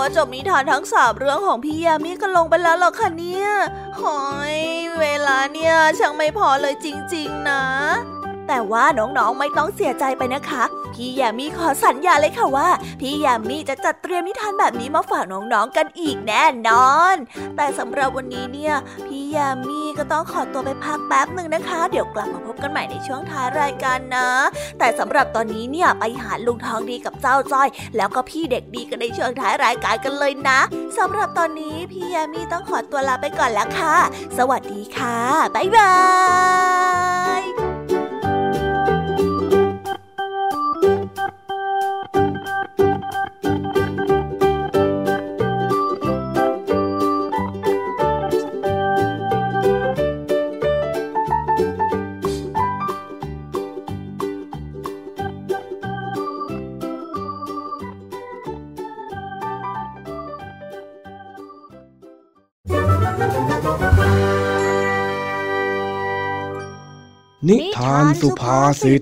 และแล้วก็จบนิทานทั้งสามเรื่องของพี่ยามีกันลงไปแล้วหรอคะเนี่ยหอยเวลาเนี่ยช่างไม่พอเลยจริง ๆ นะ แต่ว่าน้องๆไม่ต้องเสียใจไปนะคะ พี่ยามีขอสัญญาเลยค่ะว่า พี่ยามีจะจัดเตรียมนิทานแบบนี้มาฝากน้องๆกันอีกแน่นอน แต่สำหรับวันนี้เนี่ย พี่ยามีก็ต้องขอตัวไปพักแป๊บหนึ่งนะคะ เดี๋ยวกลับมาพบกันใหม่ในช่วงท้ายรายการนะ แต่สำหรับตอนนี้เนี่ยไปหาลุงทองดีกับเจ้าจ้อย แล้วก็พี่เด็กดีกันในช่วงท้ายรายการกันเลยนะสำหรับตอนนี้พี่ยามีต้องขอตัวลาไปก่อนแล้วค่ะ สวัสดีค่ะบ๊ายบาย นิทานสุภาษิต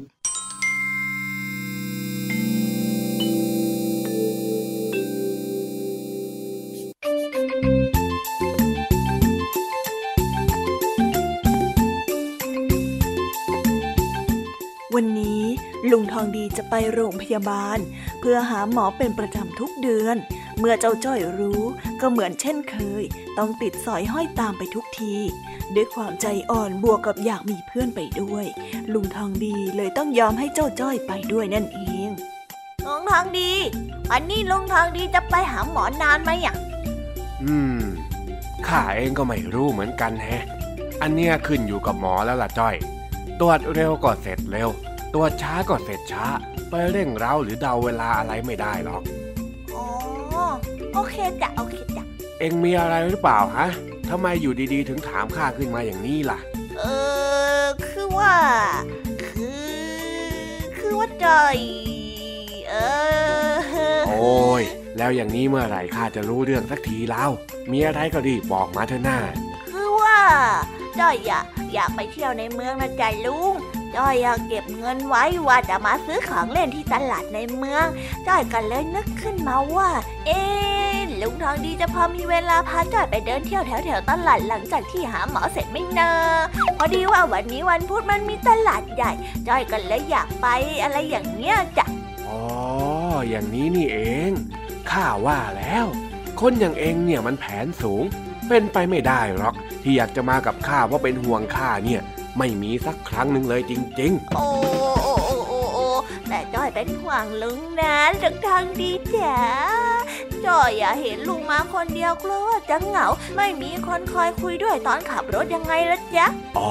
วันนี้ลุงทองดีจะไปโรงพยาบาล เพื่อหาหมอเป็นประจำทุกเดือน เมื่อเจ้าจ้อยรู้ ก็เหมือนเช่นเคย ต้องติดสอยห้อยตามไปทุกที ด้วยความใจอ่อนบวกกับอยากมีเพื่อนไปด้วย ลุงทองดีเลยต้องยอมให้เจ้าจ้อยไปด้วยนั่นเองลุงทองดีวันนี้ลุงทองดีจะไปหาหมอนานไหมอะอืมข้าเองก็ไม่รู้เหมือนกันแฮะ อันเนี้ยขึ้นอยู่กับหมอแล้วล่ะจ้อย ตรวจเร็วก็เสร็จเร็ว ตรวจช้าก็เสร็จช้า ไปเร่งเร้าหรือเดาเวลาอะไรไม่ได้หรอกอ๋อ โอเคจ้ะโอเคจ้ะเองมีอะไรหรือเปล่าฮะทำไมอยู่ดีๆ ถึงถามข้าขึ้นมาอย่างนี้ล่ะ เออคือว่า คือ คือว่าจอยเออโอ้ยแล้วอย่างนี้เมื่อไหร่ข้าจะรู้เรื่องสักทีแล้ว มีอะไรก็รีบบอกมาเถอะหน้า คือว่าจ้อยอยากอยากไปเที่ยวในเมืองนะจ๊ะลุง จ้อยอยากเก็บเงินไว้ว่าจะมาซื้อของเล่นที่ตลาดในเมือง จ้อยก็เลยนึกขึ้นมาว่า เอ๊ลุงทองดีจะพอมีเวลาพาจ้อยไปเดินเที่ยวแถวแถวตลาดหลังจากที่หาหมอเสร็จไม่นอะพอดีว่าวันนี้วันพุธมันมีตลาดใหญ่ จ้อยก็เลยอยากไปอะไรอย่างเงี้ยจ้ะอ๋ออย่างนี้นี่เองข้าว่าแล้ว คนอย่างเองเนี่ยมันแผนสูง เป็นไปไม่ได้หรอก ที่อยากจะมากับข้าเพราะเป็นห่วงข้าเนี่ย ไม่มีสักครั้งหนึ่งเลยจริงโอ้โอ้โอ้โอ้โอ้แต่จ้อยเป็นห่วงลุงนะลุงทางดีจ๋าจ้อยอย่าเห็นลุงมาคนเดียวกลัวว่าจะเหงา ไม่มีคนคอยคุยด้วยตอนขับรถยังไงละจ๊ะๆอ๋อ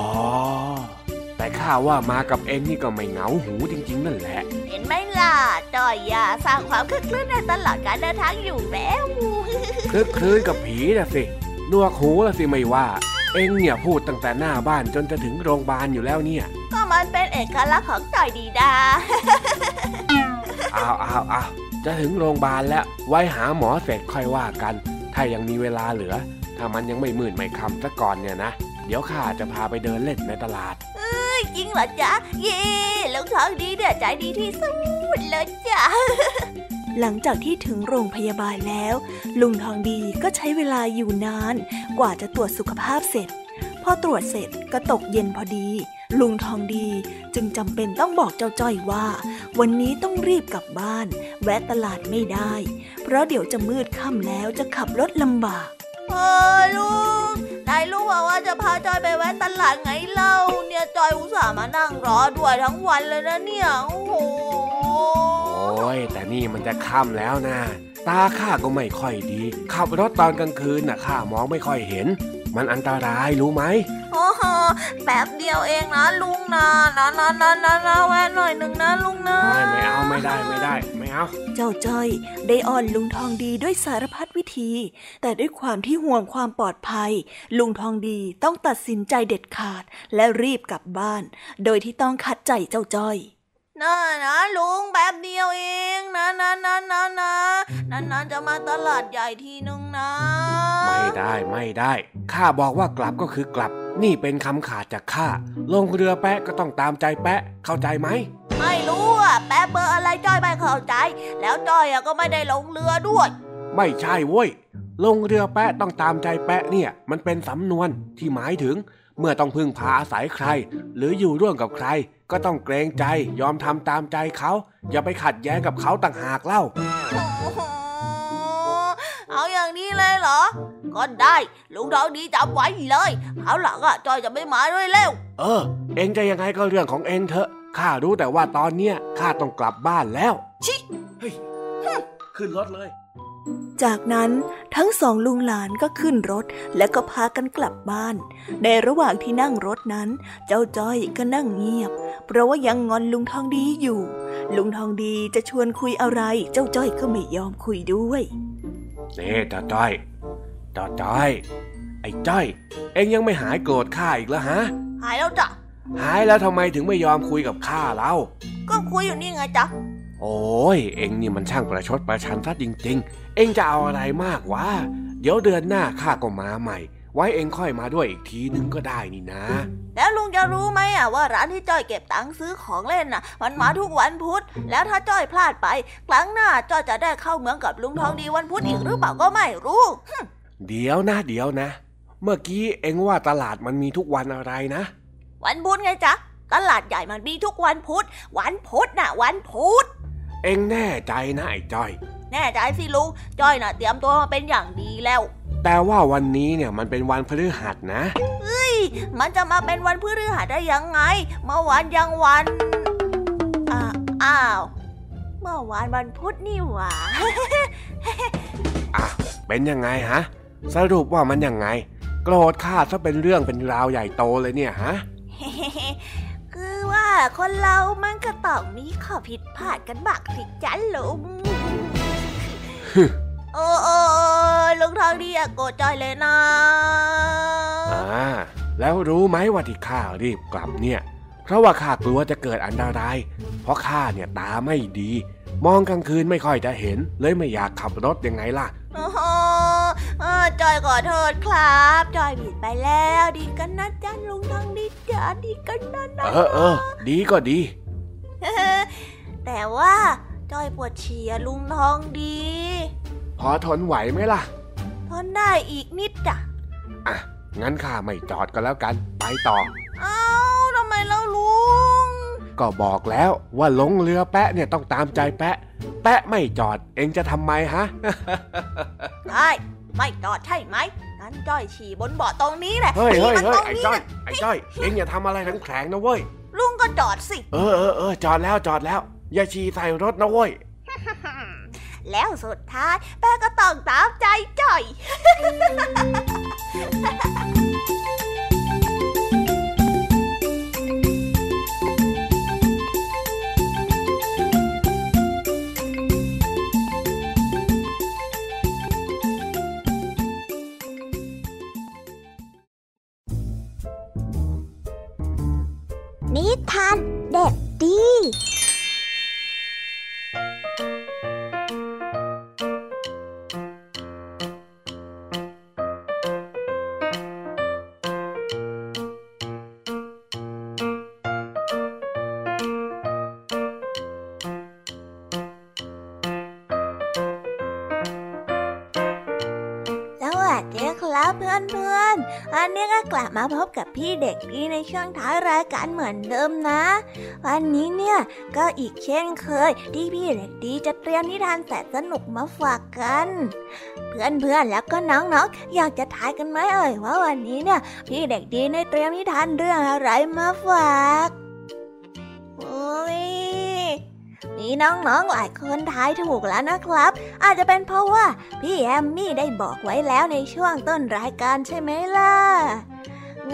แต่ข้าว่ามากับเองนี่ก็ไม่เหงาหูจริง ๆ นั่นแหละ เห็นไหมล่ะจ้อยอย่าสร้างความคลึกคลื้นในตลอดการเดินทางอยู่แล้วคลึกคลื้นกับผีนะสินวกหูละสิไม่ว่า เองเนี่ยพูดตั้งแต่หน้าบ้านจนจะถึงโรงพยาบาลอยู่แล้วเนี่ย ก็มันเป็นเอกลักษณ์ของจ้อยดีดา อ้าวอ้าวอ้าวจะถึงโรงพยาบาลแล้ว ไว้หาหมอเสร็จค่อยว่ากัน ถ้ายังมีเวลาเหลือ ถ้ามันยังไม่มื่นไม่คำซะก่อนเนี่ยนะ เดี๋ยวข้าจะพาไปเดินเล่นในตลาดจริงเหรอจ๊ะ เย่ลุงทองดีเนี่ยใจดีที่สุดเลยจ้ะ หลังจากที่ถึงโรงพยาบาลแล้ว ลุงทองดีก็ใช้เวลาอยู่นาน กว่าจะตรวจสุขภาพเสร็จ พอตรวจเสร็จก็ตกเย็นพอดี ลุงทองดีจึงจำเป็นต้องบอกเจ้าจ้อยว่า วันนี้ต้องรีบกลับบ้าน แวะตลาดไม่ได้ เพราะเดี๋ยวจะมืดค่ำแล้วจะขับรถลำบาก เออลุงนายรู้ว่าว่าจะพาจอยไปแวะตลาดไงเล่า เนี่ยจอยอุตส่าห์มานั่งรอด้วยทั้งวันเลยนะเนี่ย โอ้โห โอ้ยแต่นี่มันจะค่ำแล้วนะ ตาข้าก็ไม่ค่อยดี ขับรถตอนกลางคืนน่ะข้ามองไม่ค่อยเห็น มันอันตรายรู้ไหมโอ้โหแป๊บเดียวเองนะลุงนะนะนะนะนะนะแวะหน่อยหนึ่งนะลุงนะ ไม่ ไม่เอาไม่ได้ไม่ได้ ไม่เอา เจ้าจ้อยได้อ้อนลุงทองดีด้วยสารพัดวิธี แต่ด้วยความที่ห่วงความปลอดภัย ลุงทองดีต้องตัดสินใจเด็ดขาดและรีบกลับบ้าน โดยที่ต้องคัดใจเจ้าจ้อยนะนะลุงแป๊บเดียวเองนะนะนะนะนะนานๆจะมาตลาดใหญ่ทีนึงนะ ไม่ได้ไม่ได้ข้าบอกว่ากลับก็คือกลับ นี่เป็นคำขาดจากข้าลงเรือแปะก็ต้องตามใจแปะเข้าใจไหมไม่รู้อะ แป๊บเบอร์อะไรจ้อยไม่เข้าใจ แล้วจ้อยก็ไม่ได้ลงเรือด้วย ไม่ใช่เว้ย ลงเรือแปะต้องตามใจแปะเนี่ย มันเป็นสำนวนที่หมายถึง เมื่อต้องพึ่งพาอาศัยใคร หรืออยู่ร่วมกับใคร ก็ต้องเกรงใจยอมทำตามใจเขา อย่าไปขัดแย้งกับเขาต่างหากเล่า เอาอย่างนี้เลยเหรอ ก็ได้ ลุงทองดีจำไว้เลยคราวหลังอะจอยจะไม่มาด้วยแล้ว เออ เองจะยังไงก็เรื่องของเองเถอะ ข้ารู้แต่ว่าตอนเนี้ยข้าต้องกลับบ้านแล้ว ชิเฮ้ยขึ้นรถเลย จากนั้นทั้งสองลุงหลานก็ขึ้นรถและก็พากันกลับบ้าน ในระหว่างที่นั่งรถนั้น เจ้าจ้อยก็นั่งเงียบ เพราะว่ายังงอนลุงทองดีอยู่ ลุงทองดีจะชวนคุยอะไร เจ้าจ้อยก็ไม่ยอมคุยด้วย นี่จ้าจ้อยจ้าจ้อย ไอ้จ้อย เอ็งยังไม่หายโกรธข้าอีกแล้วฮะ หายแล้วจ้ะ หายแล้วทำไมถึงไม่ยอมคุยกับข้าเล่า ก็คุยอยู่นี่ไงจ๊ะ โอ้ย เอ็งนี่มันช่างประชดประชันซะจริง ๆ เอ็งจะเอาอะไรมากวะ เดี๋ยวเดือนหน้าข้าก็มาใหม่ ไว้เอ็งค่อยมาด้วยอีกทีนึงก็ได้นี่นะ แล้วลุงจะรู้ไหมอะว่าร้านที่จ้อยเก็บตังค์ซื้อของเล่นน่ะ มันมาทุกวันพุธ แล้วถ้าจ้อยพลาดไป ครั้งหน้าจ้อยจะได้เข้าเมืองกับลุงทองดีวันพุธอีกหรือเปล่าก็ไม่รู้เดี๋ยวนะเดี๋ยวนะ เมื่อกี้เอ็งว่าตลาดมันมีทุกวันอะไรนะ วันพุธไงจ๊ะตลาดใหญ่มันมีทุกวันพุธ วันพุธน่ะ วันพุธเอ็งแน่ใจนะไอ้จ้อย แน่ใจสิลุงจ้อยน่ะ เตรียมตัวมาเป็นอย่างดีแล้ว แต่ว่าวันนี้เนี่ยมันเป็นวันพฤหัสนะมันจะมาเป็นวันพฤหัสได้ยังไง เมื่อวานยังวันอ่าอ้าว เมื่อวานวันพุธนี่หว่า อะ เป็นยังไงฮะ สรุปว่ามันยังไง โกรธข้าซะเป็นเรื่องเป็นราวใหญ่โตเลยเนี่ยฮะ คือว่าคนเรามันก็ต้องมีข้อผิดพลาดกันบ้างสิจ้ะลุง โอ้โอ้ลุงทองดีอย่าโกรธจอยเลยนะอ่าแล้วรู้ไหมว่าที่ข้ารีบกลับเนี่ย เพราะว่าข้ากลัวจะเกิดอันตราย เพราะข้าเนี่ยตาไม่ดี มองกลางคืนไม่ค่อยจะเห็น เลยไม่อยากขับรถยังไงล่ะโอ้โหเออจอยขอโทษครับ จอยผิดไปแล้วดีกันนะจ๊ะลุงทองดีจ้ะดีกันนะนะเออเออดีก็ดี แต่ว่าจอยปวดฉี่อะลุงทองดี พอทนไหวไหมล่ะ ทนได้อีกนิดจ้ะอะ งั้นข้าไม่จอดก็แล้วกัน ไปต่อ เอ้าทำไมเล่าลุง ก็บอกแล้วว่าลงเรือแปะเนี่ยต้องตามใจแปะ แปะไม่จอดเองจะทำไมฮะได้ไม่จอดใช่ไหมงั้นจ้อยฉี่บนเบาะตรงนี้แหละเฮ้ยฉี่เฮ้ยมันเฮ้ตยรงไอ้นี้จ้อยนะไอ้จ้อยเองอย่าทำอะไรแผลงๆนะเว้ยลุงก็จอดสิ เออเออเออจอดแล้วจอดแล้ว อย่าฉี่ใส่รถนะเว้ย แล้วสุดท้ายแป้ก็ต้องตามใจจ่อย มาพบกับพี่เด็กดีในช่วงท้ายรายการเหมือนเดิมนะ วันนี้เนี่ยก็อีกเช่นเคยที่พี่เด็กดีจะเตรียมนิทานแสนสนุกมาฝากกัน เพื่อนๆแล้วก็น้องๆอยากจะทายกันไหมเอ่ยว่าวันนี้เนี่ย พี่เด็กดีได้เตรียมนิทานเรื่องอะไรมาฝากโอ้ยมีน้องๆหลายคนทายถูกแล้วนะครับ อาจจะเป็นเพราะว่าพี่แอมมี่ได้บอกไว้แล้วในช่วงต้นรายการใช่ไหมล่ะ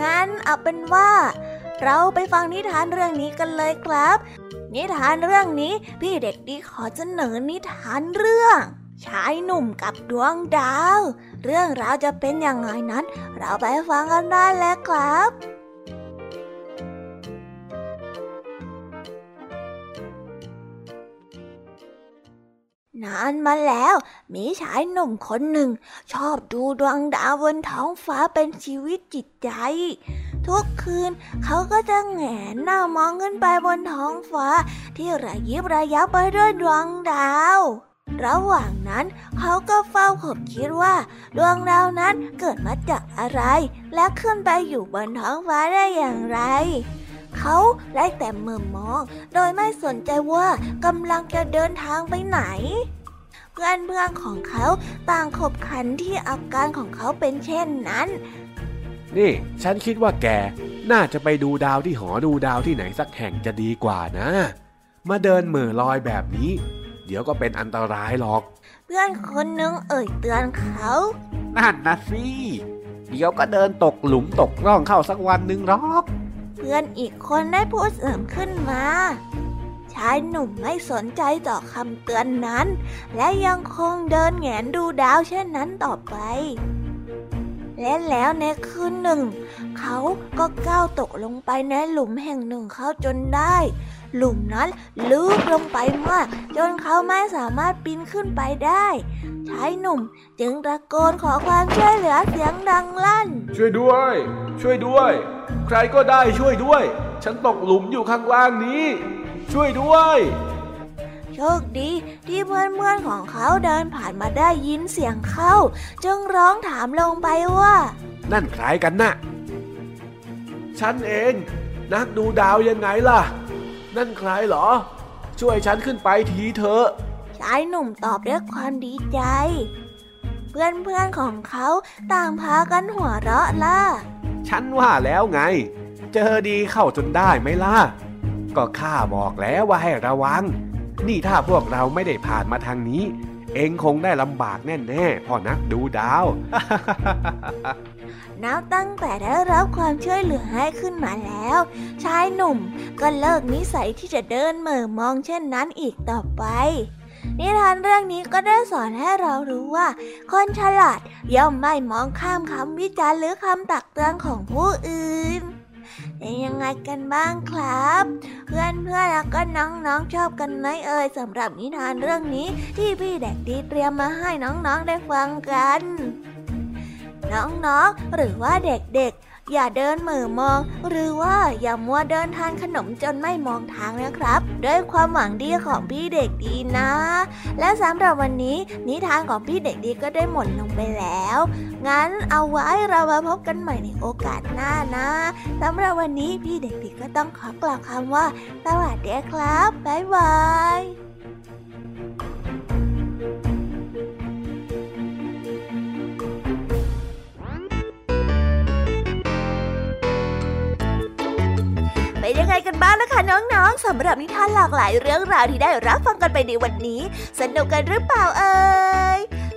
งั้นเอาเป็นว่า เราไปฟังนิทานเรื่องนี้กันเลยครับ นิทานเรื่องนี้พี่เด็กดีขอเสนอนิทานเรื่อง ชายหนุ่มกับดวงดาว เรื่องราวจะเป็นอย่างไงนั้น เราไปฟังกันได้แล้วครับ นานมาแล้ว มีชายหนุ่มคนหนึ่ง ชอบดูดวงดาวบนท้องฟ้าเป็นชีวิตจิตใจ ทุกคืนเขาก็จะแหงนหน้ามองขึ้นไปบนท้องฟ้า ที่ระยิบระยับไปด้วยดวงดาว ระหว่างนั้นเขาก็เฝ้าขบคิดว่า ดวงดาวนั้นเกิดมาจากอะไร และขึ้นไปอยู่บนท้องฟ้าได้อย่างไร เขาได้แต่เมื่อมอง โดยไม่สนใจว่ากำลังจะเดินทางไปไหน เพื่อนเพื่อนๆของเขาต่างขบขันที่อาการของเขาเป็นเช่นนั้น นี่ฉันคิดว่าแกน่าจะไปดูดาวที่หอดูดาวที่ไหนสักแห่งจะดีกว่านะ มาเดินเหม่อลอยแบบนี้ เดี๋ยวก็เป็นอันตรายหรอก เพื่อนคนหนึงเอ่ยเตือนเขานั่นนะสิเดี๋ยวก็เดินตกหลุมตกร่องเข้าสักวันหนึ่งหรอก เพื่อนอีกคนได้พูดเสริมขึ้นมา ชายหนุ่มไม่สนใจต่อคำเตือนนั้น และยังคงเดินแหงนดูดาวเช่นนั้นต่อไป และแล้วในคืนหนึ่ง เขาก็ก้าวตกลงไปในหลุมแห่งหนึ่งเข้าจนได้ หลุมนั้นลึกลงไปมาก จนเขาไม่สามารถปีนขึ้นไปได้ชายหนุ่มจึงตะโกนขอความช่วยเหลือเสียงดังลั่น ช่วยด้วย ช่วยด้วย ใครก็ได้ช่วยด้วย ฉันตกหลุมอยู่ข้างล่างนี้ ช่วยด้วยโชคดีที่เพื่อนๆของเขาเดินผ่านมาได้ยินเสียงเข้าจึงร้องถามลงไปว่า นั่นใครกันน่ะ ฉันเอง นักดูดาวยังไงล่ะ นั่นใครเหรอ ช่วยฉันขึ้นไปทีเถอะชายหนุ่มตอบด้วยความดีใจ เพื่อนๆของเขาต่างพากันหัวเราะล่ะ ฉันว่าแล้วไง เจอดีเข้าจนได้ไหมล่ะ ก็ข้าบอกแล้วว่าให้ระวัง นี่ถ้าพวกเราไม่ได้ผ่านมาทางนี้ เองคงได้ลำบากแน่ๆพ่อนักดูดาว นับตั้งแต่ได้รับความช่วยเหลือให้ขึ้นมาแล้ว ชายหนุ่มก็เลิกนิสัยที่จะเดินเหม่อมองเช่นนั้นอีกต่อไปนิทานเรื่องนี้ก็ได้สอนให้เรารู้ว่า คนฉลาดย่อมไม่มองข้ามคำวิจารณ์หรือคำตักเตือนของผู้อื่น เป็นยังไงกันบ้างครับ เพื่อนเพื่อนแล้วก็น้องๆชอบกันไหมเอ่ยสำหรับนิทานเรื่องนี้ที่พี่เด็กดีเตรียมมาให้น้องๆได้ฟังกัน น้องๆหรือว่าเด็กๆ อย่าเดินเหม่อมอง หรือว่าอย่ามัวเดินทานขนมจนไม่มองทางนะครับ ด้วยความหวังดีของพี่เด็กดีนะ และสำหรับวันนี้นิทานของพี่เด็กดีก็ได้หมดลงไปแล้ว งั้นเอาไว้เรามาพบกันใหม่ในโอกาสหน้านะสำหรับวันนี้พี่เด็กดีก็ต้องขอกล่าวคำว่า สวัสดีครับบ๊ายบาย เป็นยังไงกันบ้างนะคะน้องๆสำหรับนิทานหลากหลายเรื่องราวที่ได้รับฟังกันไปในวันนี้ สนุกกันหรือเปล่าเอ่ย